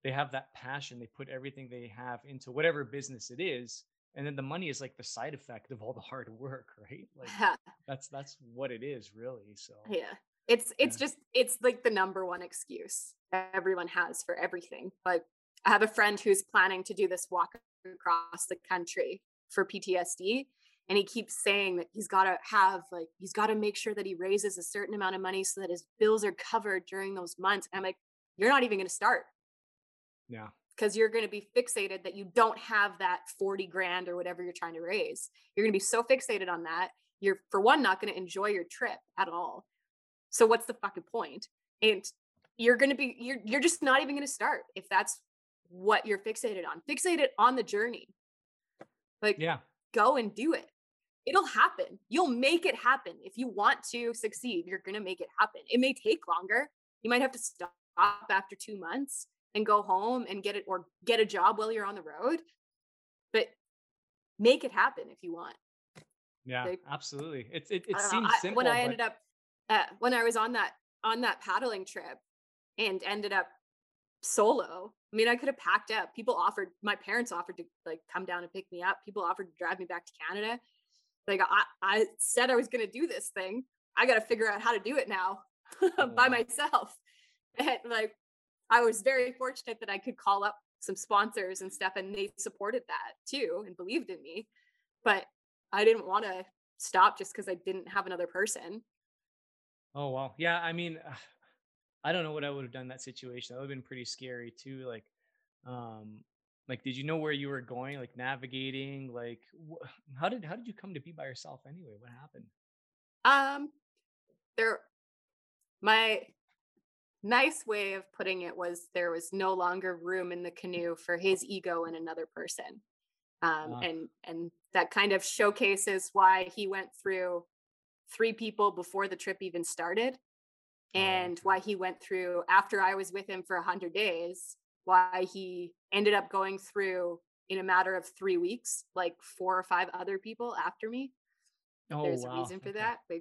Speaker 1: they have that passion they put everything they have into whatever business it is and then the money is like the side effect of all the hard work right like that's that's what it is really so
Speaker 3: yeah it's it's yeah. just it's like the number one excuse everyone has for everything like i have a friend who's planning to do this walk across the country for ptsd and he keeps saying that he's got to have like he's got to make sure that he raises a certain amount of money so that his bills are covered during those months and i'm like you're not even going to start
Speaker 1: yeah
Speaker 3: because you're going to be fixated that you don't have that 40 grand or whatever you're trying to raise you're going to be so fixated on that you're for one not going to enjoy your trip at all so what's the fucking point? and you're going to be you're you're just not even going to start if that's what you're fixated on fixated on the journey like
Speaker 1: yeah
Speaker 3: go and do it it'll happen. You'll make it happen. If you want to succeed, you're going to make it happen. It may take longer. You might have to stop after 2 months and go home and get it or get a job while you're on the road. But make it happen if you want.
Speaker 1: Yeah, like, absolutely. It's it, it seems
Speaker 3: I,
Speaker 1: simple.
Speaker 3: When I but... ended up uh, when I was on that on that paddling trip and ended up solo. I mean, I could have packed up. People offered, my parents offered to like come down and pick me up. People offered to drive me back to Canada. Like I, I said I was going to do this thing. I got to figure out how to do it now by myself. And like, I was very fortunate that I could call up some sponsors and stuff and they supported that too and believed in me. But I didn't want to stop just because I didn't have another person.
Speaker 1: Oh wow. Yeah, I mean I don't know what I would have done in that situation. That would have been pretty scary too. Like, um, like did you know where you were going? Like navigating. Like, wh- how did how did you come to be by yourself anyway? What happened?
Speaker 3: Um, there, my nice way of putting it was there was no longer room in the canoe for his ego and another person. Um, uh. and and that kind of showcases why he went through three people before the trip even started and why he went through after I was with him for 100 days, why he ended up going through in a matter of three weeks, like four or five other people after me. Oh, There's wow. a reason for okay. that. But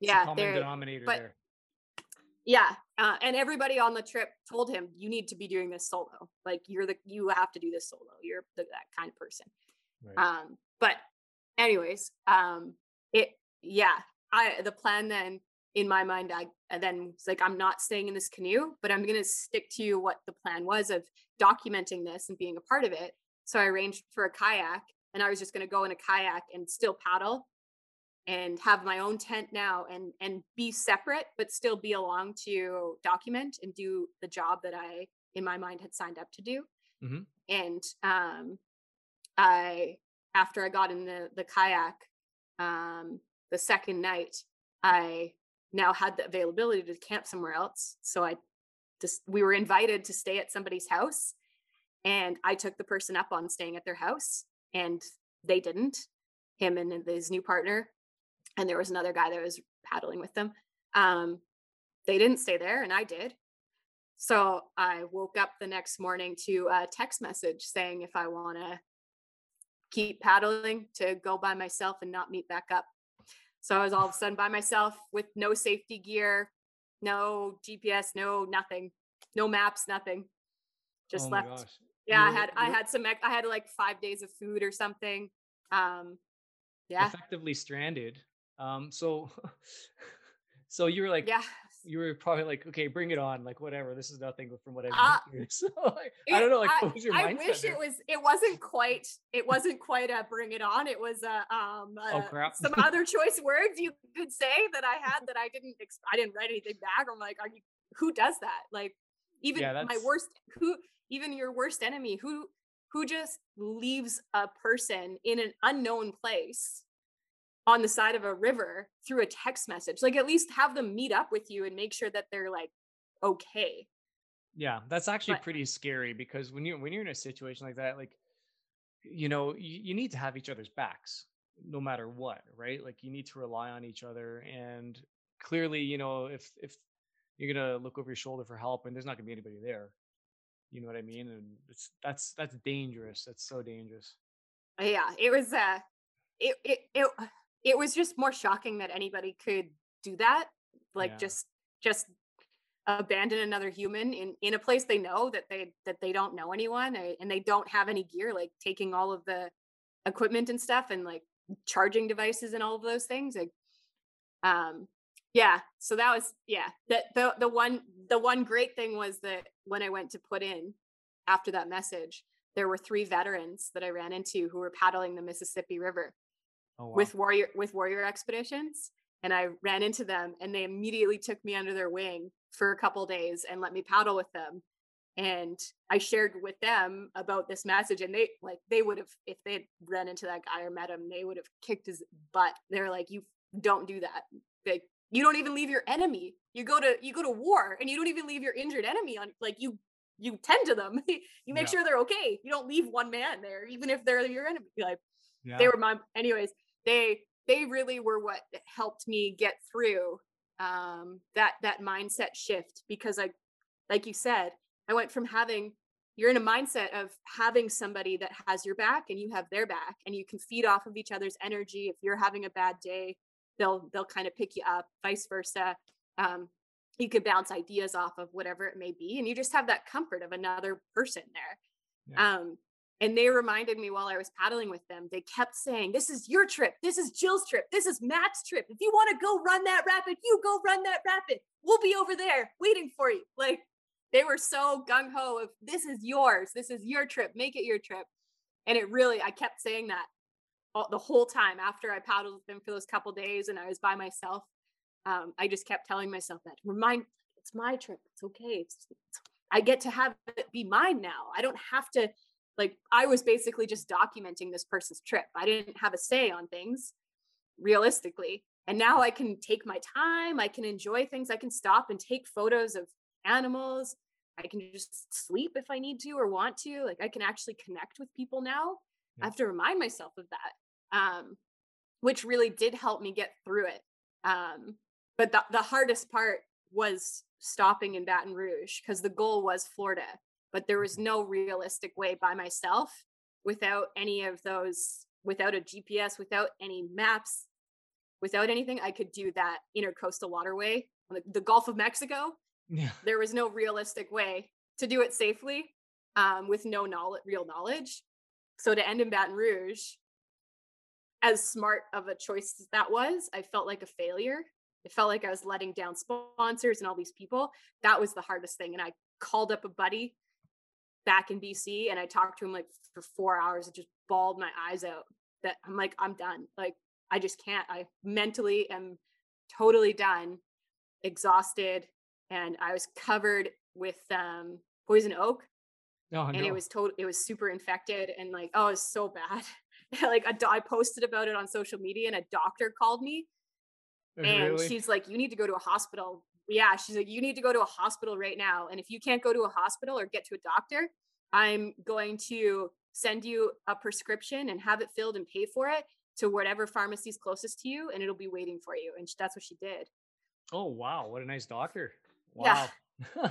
Speaker 3: yeah, there, denominator but, there. Yeah, uh, and everybody on the trip told him, "You need to be doing this solo. Like you're the you have to do this solo. You're the, that kind of person." Right. Um, but anyways, um, it yeah, I the plan then in my mind, I then was like, I'm not staying in this canoe, but I'm going to stick to what the plan was of documenting this and being a part of it. So I arranged for a kayak and I was just going to go in a kayak and still paddle and have my own tent now and and be separate but still be along to document and do the job that I in my mind had signed up to do. Mm-hmm. And um I after I got in the the kayak um the second night I now had the availability to camp somewhere else. So I just, we were invited to stay at somebody's house. And I took the person up on staying at their house and they didn't, him and his new partner. And there was another guy that was paddling with them. Um, they didn't stay there and I did. So I woke up the next morning to a text message saying if I want to keep paddling to go by myself and not meet back up so I was all of a sudden by myself with no safety gear, no GPS, no nothing, no maps, nothing. Just oh left. Gosh. Yeah, you're, I had I had some I had like five days of food or something. Um, yeah,
Speaker 1: effectively stranded. Um, so so you were like,
Speaker 3: yeah,
Speaker 1: you were probably like, okay, bring it on, like whatever. This is nothing from what I've uh, So like, it, I don't know, like
Speaker 3: what was your I, mindset? I wish there? it was. It wasn't quite. It wasn't quite a bring it on. It was a um. A, oh crap! some other choice words you could say that I had that I didn't. I didn't write anything back. I'm like, are you? Who does that? Like, even yeah, my worst. Who? Even your worst enemy. Who? Who just leaves a person in an unknown place on the side of a river through a text message. Like at least have them meet up with you and make sure that they're like okay.
Speaker 1: Yeah, that's actually but, pretty scary because when you when you're in a situation like that, like you know, you, you need to have each other's backs no matter what, right? Like you need to rely on each other and clearly, you know, if if you're gonna look over your shoulder for help and there's not gonna be anybody there, you know what I mean? And it's that's that's dangerous. That's so dangerous.
Speaker 3: Yeah, it was uh it it, it it was just more shocking that anybody could do that like yeah. just just abandon another human in in a place they know that they that they don't know anyone eh, and they don't have any gear like taking all of the equipment and stuff and like charging devices and all of those things like um yeah so that was yeah the the the one the one great thing was that when i went to put in after that message there were three veterans that i ran into who were paddling the mississippi river oh, wow. with warrior with warrior expeditions and i ran into them and they immediately took me under their wing for a couple days and let me paddle with them and i shared with them about this message and they like they would have if they had run into that guy or met him they would have kicked his butt. They're like you don't do that. Like you don't even leave your enemy. You go to you go to war and you don't even leave your injured enemy on like you you tend to them. You make yeah. sure they're okay. You don't leave one man there even if they're your enemy. Like yeah. they were my anyways they they really were what helped me get through um, that that mindset shift because I, like you said, I went from having you're in a mindset of having somebody that has your back and you have their back and you can feed off of each other's energy if you're having a bad day they'll they'll kind of pick you up vice versa um, you could bounce ideas off of whatever it may be and you just have that comfort of another person there yeah. um and they reminded me while I was paddling with them, they kept saying, This is your trip. This is Jill's trip. This is Matt's trip. If you want to go run that rapid, you go run that rapid. We'll be over there waiting for you. Like they were so gung ho of this is yours. This is your trip. Make it your trip. And it really, I kept saying that all, the whole time after I paddled with them for those couple days and I was by myself. Um, I just kept telling myself that remind it's my trip. It's okay. It's, it's, I get to have it be mine now. I don't have to like I was basically just documenting this person's trip. I didn't have a say on things realistically. And now I can take my time, I can enjoy things, I can stop and take photos of animals. I can just sleep if I need to or want to. Like I can actually connect with people now. Yeah. I have to remind myself of that. Um, which really did help me get through it. Um, but the, the hardest part was stopping in Baton Rouge because the goal was Florida but there was no realistic way by myself without any of those without a gps without any maps without anything i could do that intercoastal waterway the, the gulf of mexico. Yeah. there was no realistic way to do it safely um, with no knowledge real knowledge. So to end in baton rouge as smart of a choice as that was i felt like a failure. It felt like i was letting down sponsors and all these people. That was the hardest thing and i called up a buddy back in BC and I talked to him like for four hours and just bawled my eyes out that I'm like, I'm done. Like, I just can't. I mentally am totally done, exhausted. And I was covered with um, poison oak. Oh, and no. it was total, it was super infected and like, oh, it's so bad. like a, I posted about it on social media and a doctor called me and really? she's like, you need to go to a hospital yeah, she's like, you need to go to a hospital right now. And if you can't go to a hospital or get to a doctor, I'm going to send you a prescription and have it filled and pay for it to whatever pharmacy's closest to you, and it'll be waiting for you. And that's what she did.
Speaker 1: Oh wow, what a nice doctor! Wow.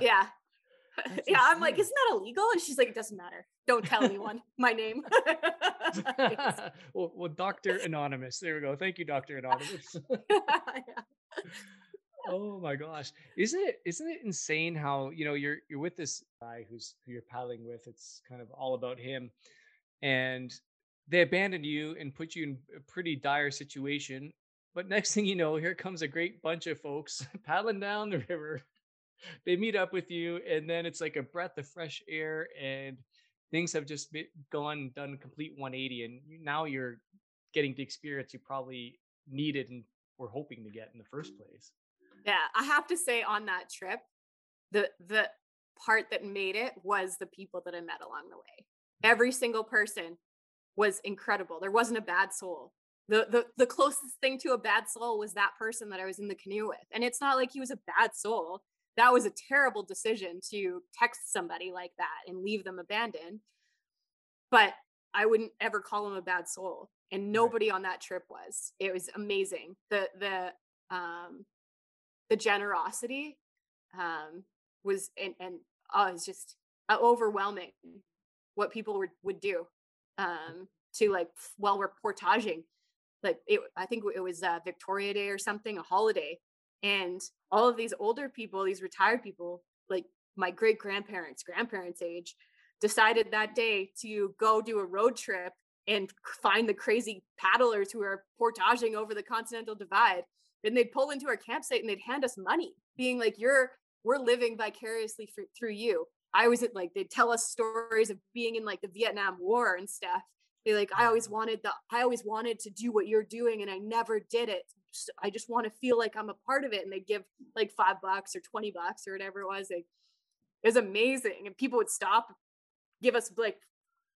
Speaker 3: Yeah, yeah, yeah. I'm like, isn't that illegal? And she's like, it doesn't matter. Don't tell anyone my name.
Speaker 1: well, well, Doctor Anonymous. There we go. Thank you, Doctor Anonymous. yeah oh my gosh. Isn't it isn't it insane how you know you're you're with this guy who's who you're paddling with it's kind of all about him and they abandon you and put you in a pretty dire situation but next thing you know here comes a great bunch of folks paddling down the river. They meet up with you and then it's like a breath of fresh air and things have just been, gone done complete 180 and now you're getting the experience you probably needed and were hoping to get in the first place
Speaker 3: yeah, I have to say on that trip, the the part that made it was the people that I met along the way. Every single person was incredible. There wasn't a bad soul. The, the the closest thing to a bad soul was that person that I was in the canoe with. And it's not like he was a bad soul. That was a terrible decision to text somebody like that and leave them abandoned. But I wouldn't ever call him a bad soul. And nobody on that trip was. It was amazing. The the um the generosity um, was and and oh, it's just uh, overwhelming what people would would do um, to like while we're portaging like it i think it was uh, victoria day or something a holiday and all of these older people these retired people like my great grandparents grandparents age decided that day to go do a road trip and find the crazy paddlers who are portaging over the continental divide and they'd pull into our campsite and they'd hand us money being like you're we're living vicariously for, through you. I was at like they'd tell us stories of being in like the vietnam war and stuff. They like i always mm-hmm. wanted the i always wanted to do what you're doing and i never did it. I just want to feel like i'm a part of it. And they give like five bucks or 20 bucks or whatever it was like, it was amazing. And people would stop give us like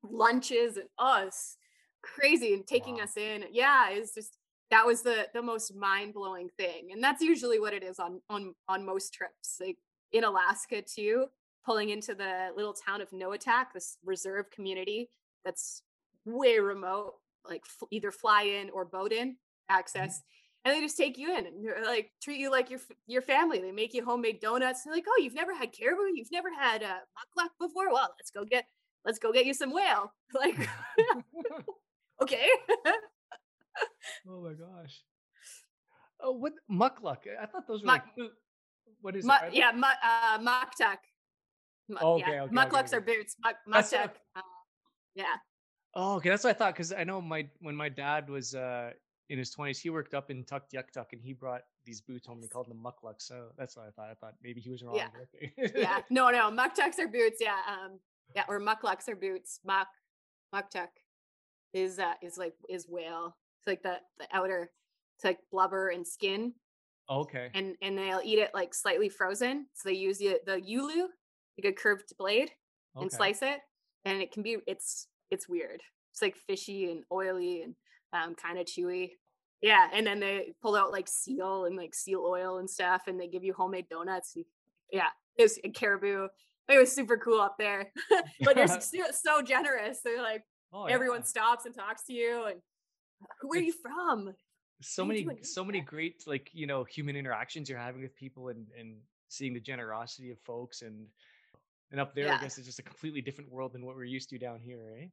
Speaker 3: lunches and oh, us crazy and taking wow. us in. Yeah it's just that was the the most mind-blowing thing and that's usually what it is on on on most trips like in alaska too pulling into the little town of noatak this reserve community that's way remote like f- either fly in or boat in mm-hmm. access and they just take you in and like treat you like your your family they make you homemade donuts they're like oh you've never had caribou you've never had uh mukluk before? Well let's go get let's go get you some whale. Like okay
Speaker 1: oh my gosh. Oh, what mukluk? I thought those were Muck, like what is
Speaker 3: Mu-
Speaker 1: it?
Speaker 3: yeah, mu- uh, Muktuk. Mu-
Speaker 1: Oh, okay,
Speaker 3: yeah.
Speaker 1: okay,
Speaker 3: Mucklucks
Speaker 1: okay,
Speaker 3: are boots.
Speaker 1: That's
Speaker 3: Muktuk. Uh, yeah.
Speaker 1: Oh, okay, that's what I thought. Because I know my when my dad was uh in his twenties, he worked up in Tuktoyaktuk, and he brought these boots home. They called them mucklucks. So that's what I thought. I thought maybe he was wrong.
Speaker 3: Yeah. yeah. No, no. Muktuks are boots. Yeah. Um. Yeah. Or mucklucks are boots. Muck. Muktuk is uh is like is whale. It's like the the outer. It's like blubber and skin,
Speaker 1: okay.
Speaker 3: and and they'll eat it like slightly frozen. So they use the the ulu, like a curved blade, and slice it, and it can be it's it's weird. It's like fishy and oily and um kind of chewy. Yeah, and then they pull out like seal and like seal oil and stuff, and they give you homemade donuts. Yeah, it was a caribou. It was super cool up there, but they're so, so generous. They're like
Speaker 1: Oh,
Speaker 3: everyone
Speaker 1: yeah.
Speaker 3: stops and talks to you, and where are you from?
Speaker 1: so
Speaker 3: you
Speaker 1: many so many great like you know human interactions you're having with people and and seeing the generosity of folks and and up there i guess it's just a completely different world than what we're used to down here eh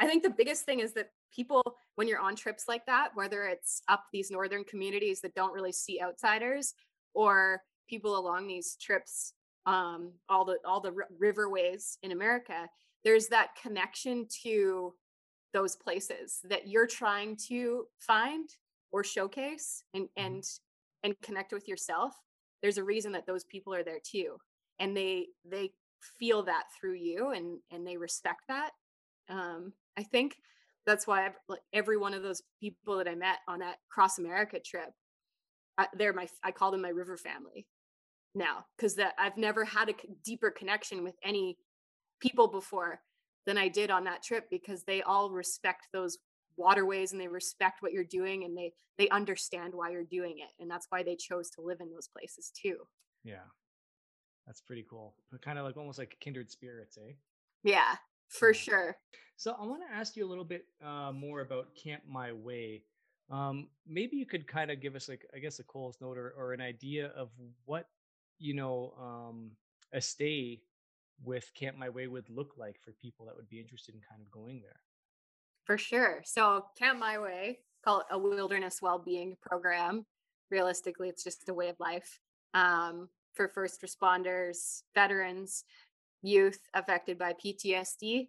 Speaker 3: I think the biggest thing is that people, when you're on trips like that, whether it's up these northern communities that don't really see outsiders, or people along these trips, um, all the all the ri- riverways in America, there's that connection to those places that you're trying to find or showcase and and and connect with yourself. There's a reason that those people are there too, and they they feel that through you and and they respect that um, I think that's why I've, like every one of those people that I met on that cross America trip, uh, they're my I call them my river family now because that I've never had a deeper connection with any people before than I did on that trip because they all respect those waterways and they respect what you're doing and they they understand why you're doing it and that's why they chose to live in those places too.
Speaker 1: yeah that's pretty cool but kind of like almost like kindred spirits eh
Speaker 3: Yeah, for
Speaker 1: Yeah.
Speaker 3: sure.
Speaker 1: So I want to ask you a little bit uh, more about Camp My Way. Um, maybe you could kind of give us like I guess a Coles Note or, or an idea of what you know um, a stay with Camp My Way would look like for people that would be interested in kind of going there.
Speaker 3: For sure. So Camp My Way, call it a wilderness well-being program. Realistically, it's just a way of life um, for first responders, veterans, youth affected by PTSD,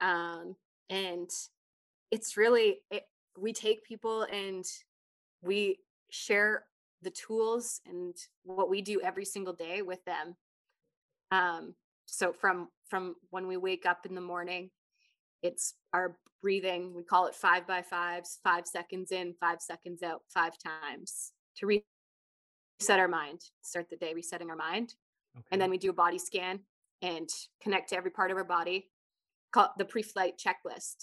Speaker 3: um, and it's really it, we take people and we share the tools and what we do every single day with them. Um, so from from when we wake up in the morning it's our breathing we call it five by fives five seconds in five seconds out five times to reset our mind start the day resetting our mind.
Speaker 1: Okay.
Speaker 3: and then we do a body scan and connect to every part of our body call it the pre-flight checklist.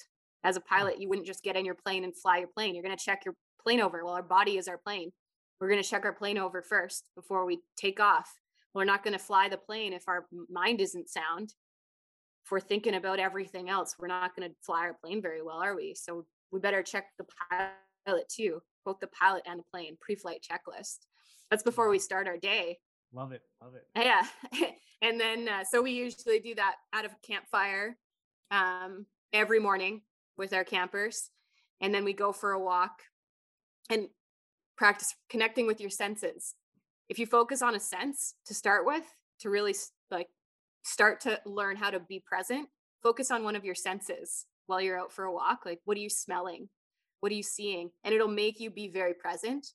Speaker 3: As a pilot you wouldn't just get in your plane and fly your plane. You're going to check your plane over. Well our body is our plane. We're going to check our plane over first before we take off we're not going to fly the plane if our mind isn't sound if we're thinking about everything else, we're not going to fly our plane very well, are we? So we better check the pilot too, both the pilot and the plane pre-flight checklist. That's before we start our day.
Speaker 1: Love it, love it.
Speaker 3: Yeah, and then uh, so we usually do that out of a campfire um, every morning with our campers, and then we go for a walk and practice connecting with your senses. If you focus on a sense to start with, to really like start to learn how to be present, focus on one of your senses while you're out for a walk. Like, what are you smelling? What are you seeing? And it'll make you be very present.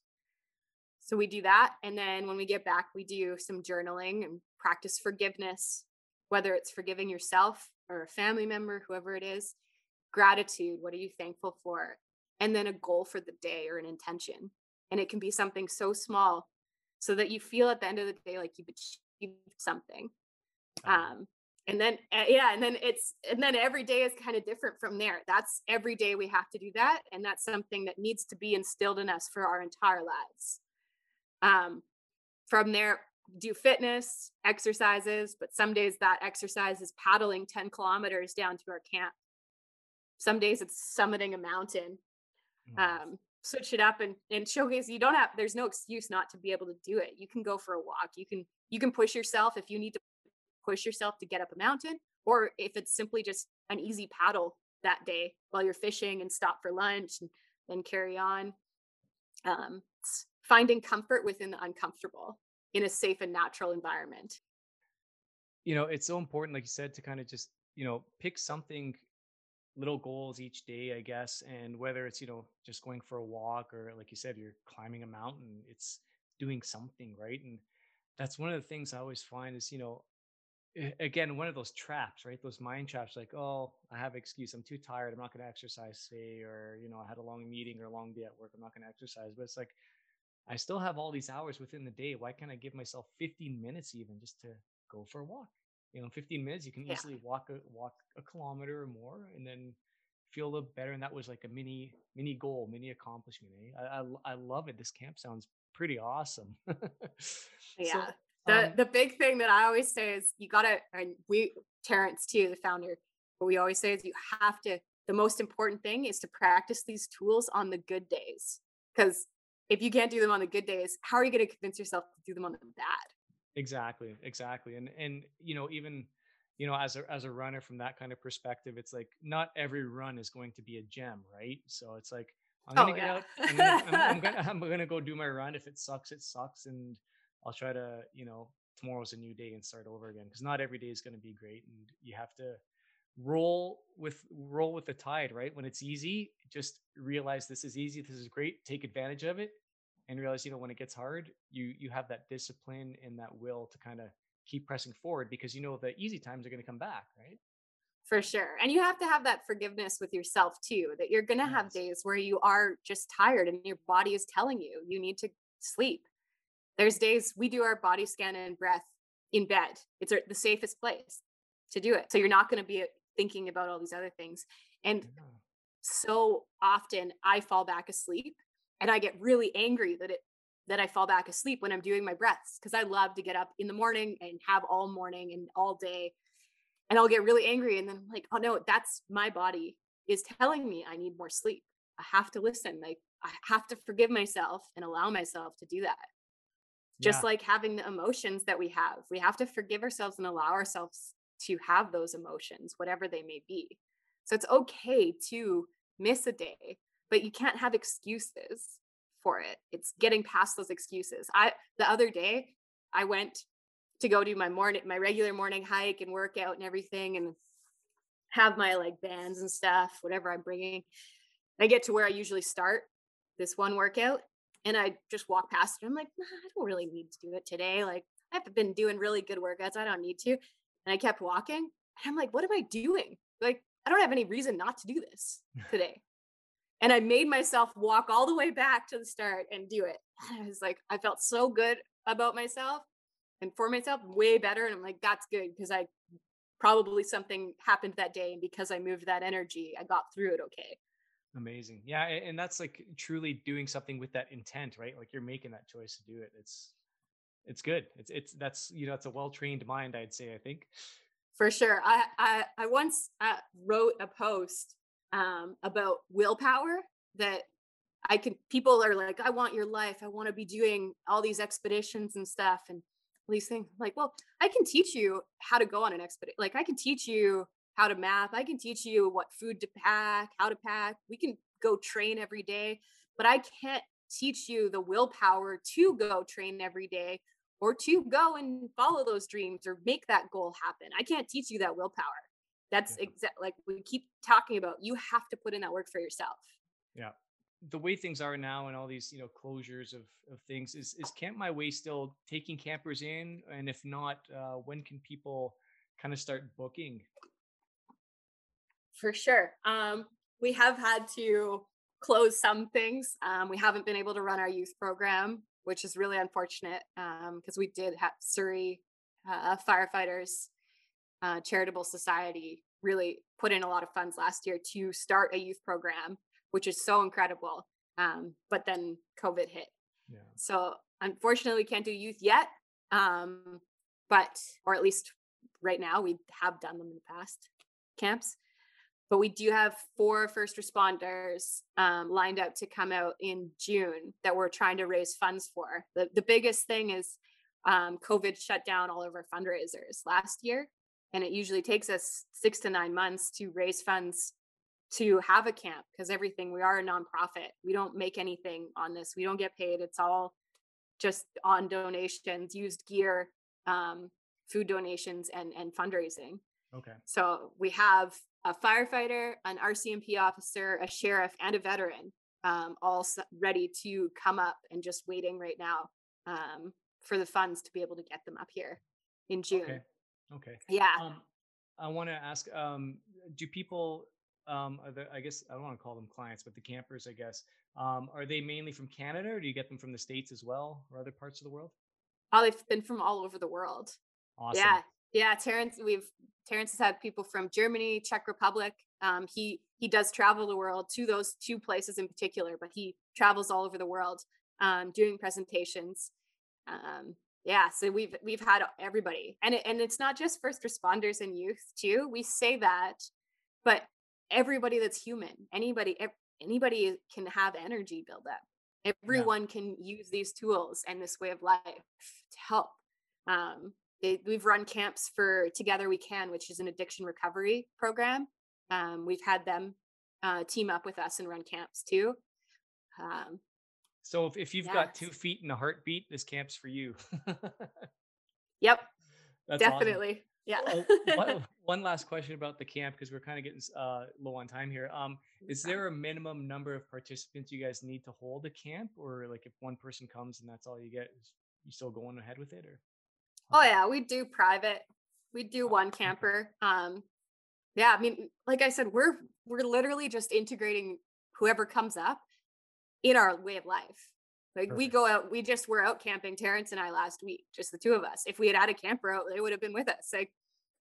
Speaker 3: So we do that. And then when we get back, we do some journaling and practice forgiveness, whether it's forgiving yourself or a family member, whoever it is. Gratitude. What are you thankful for? And then a goal for the day or an intention. And it can be something so small so that you feel at the end of the day like you've achieved something. Um and then uh, yeah and then it's and then every day is kind of different from there. That's every day we have to do that and that's something that needs to be instilled in us for our entire lives. Um from there do fitness exercises but some days that exercise is paddling 10 kilometers down to our camp. Some days it's summiting a mountain. Um switch it up and and showcase you don't have there's no excuse not to be able to do it. You can go for a walk. You can you can push yourself if you need to push yourself to get up a mountain or if it's simply just an easy paddle that day while you're fishing and stop for lunch and then carry on. Um finding comfort within the uncomfortable in a safe and natural environment.
Speaker 1: You know, it's so important, like you said, to kind of just, you know, pick something little goals each day, I guess. And whether it's, you know, just going for a walk or like you said, you're climbing a mountain, it's doing something, right? And that's one of the things I always find is, you know, again, one of those traps, right? Those mind traps, like, oh, I have excuse. I'm too tired. I'm not going to exercise today. Or, you know, I had a long meeting or a long day at work. I'm not going to exercise. But it's like, I still have all these hours within the day. Why can't I give myself 15 minutes even just to go for a walk? You know, 15 minutes, you can yeah. easily walk a walk a kilometer or more, and then feel a little better. And that was like a mini mini goal, mini accomplishment. Eh? I, I, I love it. This camp sounds pretty awesome.
Speaker 3: yeah. So, the um, the big thing that I always say is you gotta and we Terrence too, the founder, what we always say is you have to the most important thing is to practice these tools on the good days. Because if you can't do them on the good days, how are you going to convince yourself to do them on the bad?
Speaker 1: Exactly, exactly. And and you know, even you know, as a as a runner from that kind of perspective, it's like not every run is going to be a gem, right? So it's like I'm oh, gonna oh, get yeah. out. I'm gonna, I'm, I'm, gonna, I'm gonna go do my run. If it sucks, it sucks, and I'll try to, you know, tomorrow's a new day and start over again because not every day is going to be great, and you have to roll with roll with the tide, right? When it's easy, just realize this is easy, this is great, take advantage of it, and realize, you know, when it gets hard, you you have that discipline and that will to kind of keep pressing forward because you know the easy times are going to come back, right?
Speaker 3: For sure. And you have to have that forgiveness with yourself too, that you're going to yes. have days where you are just tired and your body is telling you you need to sleep there's days we do our body scan and breath in bed. It's the safest place to do it. So you're not going to be uh, thinking about all these other things. And yeah. so often I fall back asleep and I get really angry that it that I fall back asleep when I'm doing my breaths because I love to get up in the morning and have all morning and all day. And I'll get really angry and then I'm like, oh no, that's my body is telling me I need more sleep. I have to listen. Like I have to forgive myself and allow myself to do that just yeah. like having the emotions that we have we have to forgive ourselves and allow ourselves to have those emotions whatever they may be so it's okay to miss a day but you can't have excuses for it it's getting past those excuses i the other day i went to go do my morning my regular morning hike and workout and everything and have my like bands and stuff whatever i'm bringing i get to where i usually start this one workout and I just walk past it. I'm like, nah, I don't really need to do it today. Like, I've been doing really good workouts. I don't need to. And I kept walking. And I'm like, what am I doing? Like, I don't have any reason not to do this today. And I made myself walk all the way back to the start and do it. And I was like, I felt so good about myself and for myself, way better. And I'm like, that's good because I probably something happened that day. And because I moved that energy, I got through it okay.
Speaker 1: Amazing. Yeah. And that's like truly doing something with that intent, right? Like you're making that choice to do it. It's, it's good. It's, it's, that's, you know, it's a well-trained mind, I'd say, I think.
Speaker 3: For sure. I, I, I once uh, wrote a post um, about willpower that I can, people are like, I want your life. I want to be doing all these expeditions and stuff. And these things like, well, I can teach you how to go on an expedition. Like I can teach you how to map. I can teach you what food to pack, how to pack. We can go train every day, but I can't teach you the willpower to go train every day or to go and follow those dreams or make that goal happen. I can't teach you that willpower. That's yeah. exact like we keep talking about. You have to put in that work for yourself.
Speaker 1: Yeah. The way things are now and all these, you know, closures of, of things is is Camp My Way still taking campers in? And if not, uh, when can people kind of start booking
Speaker 3: for sure. Um, we have had to close some things. Um, we haven't been able to run our youth program, which is really unfortunate because um, we did have Surrey uh, Firefighters uh, Charitable Society really put in a lot of funds last year to start a youth program, which is so incredible. Um, but then COVID hit. Yeah. So unfortunately, we can't do youth yet. Um, but, or at least right now, we have done them in the past camps but we do have four first responders um, lined up to come out in June that we're trying to raise funds for. The, the biggest thing is um, COVID shut down all of our fundraisers last year. And it usually takes us six to nine months to raise funds to have a camp because everything, we are a nonprofit. We don't make anything on this, we don't get paid. It's all just on donations, used gear, um, food donations, and and fundraising.
Speaker 1: Okay.
Speaker 3: So we have a firefighter, an RCMP officer, a sheriff, and a veteran, um, all ready to come up and just waiting right now um, for the funds to be able to get them up here in June.
Speaker 1: Okay. Okay.
Speaker 3: Yeah.
Speaker 1: Um, I want to ask: um, Do people? Um, the, I guess I don't want to call them clients, but the campers, I guess, um, are they mainly from Canada, or do you get them from the states as well, or other parts of the world?
Speaker 3: Oh, they've been from all over the world.
Speaker 1: Awesome.
Speaker 3: Yeah, yeah. Terrence, we've Terrence has had people from Germany, Czech Republic. Um, he he does travel the world to those two places in particular, but he travels all over the world um, doing presentations. Um, yeah, so we've we've had everybody, and it, and it's not just first responders and youth too. We say that, but everybody that's human, anybody anybody can have energy build up. Everyone yeah. can use these tools and this way of life to help. Um, they, we've run camps for Together We Can, which is an addiction recovery program. Um, we've had them uh, team up with us and run camps too. Um,
Speaker 1: so if, if you've yes. got two feet and a heartbeat, this camp's for you.
Speaker 3: yep. That's definitely. Awesome. Yeah.
Speaker 1: one, one, last question about the camp because we're kind of getting uh, low on time here. Um, is there a minimum number of participants you guys need to hold a camp, or like if one person comes and that's all you get, you still going ahead with it, or?
Speaker 3: Oh yeah, we do private. We do oh, one camper. Um, yeah, I mean, like I said, we're we're literally just integrating whoever comes up in our way of life. Like Perfect. we go out, we just were out camping, Terrence and I last week, just the two of us. If we had had a camper out, they would have been with us. Like,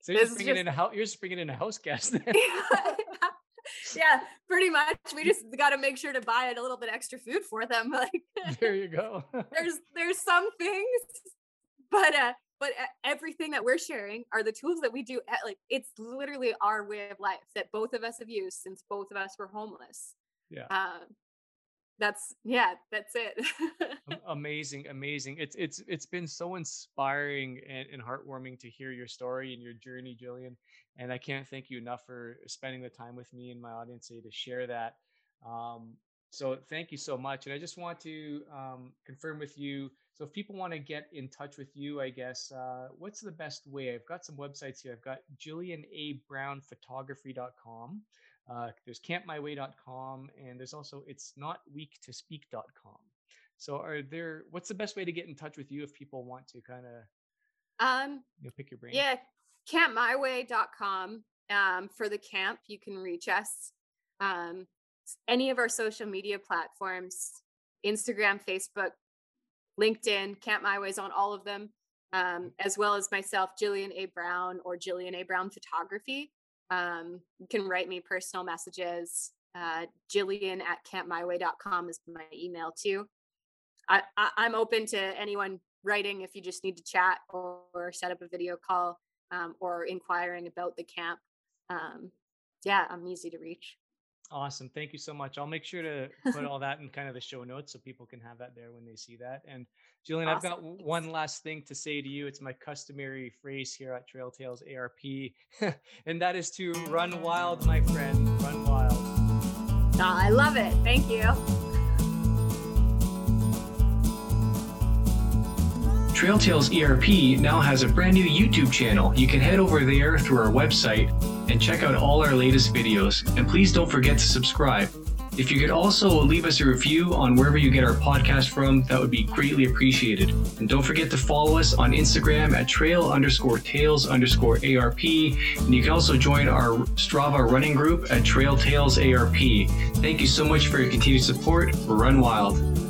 Speaker 1: so you're just bringing just... in a house, you're just bringing in a house guest.
Speaker 3: yeah, pretty much. We just got to make sure to buy it a little bit extra food for them. Like,
Speaker 1: there you go.
Speaker 3: there's there's some things, but uh, but everything that we're sharing are the tools that we do. At, like, it's literally our way of life that both of us have used since both of us were homeless.
Speaker 1: Yeah. Um,
Speaker 3: that's yeah that's it.
Speaker 1: Amazing amazing. It's it's it's been so inspiring and, and heartwarming to hear your story and your journey jillian and i can't thank you enough for spending the time with me and my audience today to share that. Um, so thank you so much and i just want to um, confirm with you so if people want to get in touch with you i guess uh, what's the best way? I've got some websites here. I've got jillianabrownphotography.com uh, there's campmyway.com and there's also it's not weak to speak.com. So are there what's the best way to get in touch with you if people want to kind of um you know, pick your brain?
Speaker 3: Yeah, campmyway.com. Um, for the camp, you can reach us. Um, any of our social media platforms, Instagram, Facebook, LinkedIn, Camp My Way's on all of them, um, as well as myself, Jillian A. Brown or Jillian A. Brown Photography. Um, you can write me personal messages. Uh, Jillian at campmyway.com is my email too. I, I, am open to anyone writing if you just need to chat or, or set up a video call um, or inquiring about the camp. Um, yeah, I'm easy to reach.
Speaker 1: Awesome. Thank you so much. I'll make sure to put all that in kind of the show notes so people can have that there when they see that. And Jillian, awesome. I've got one last thing to say to you. It's my customary phrase here at Trail Tales ARP, and that is to run wild, my friend. Run wild.
Speaker 3: Oh, I love it. Thank you.
Speaker 4: Trail Tales ARP now has a brand new YouTube channel. You can head over there through our website and check out all our latest videos. And please don't forget to subscribe. If you could also leave us a review on wherever you get our podcast from, that would be greatly appreciated. And don't forget to follow us on Instagram at trail underscore tales underscore ARP. And you can also join our Strava running group at Trail Tales ARP. Thank you so much for your continued support. Run Wild.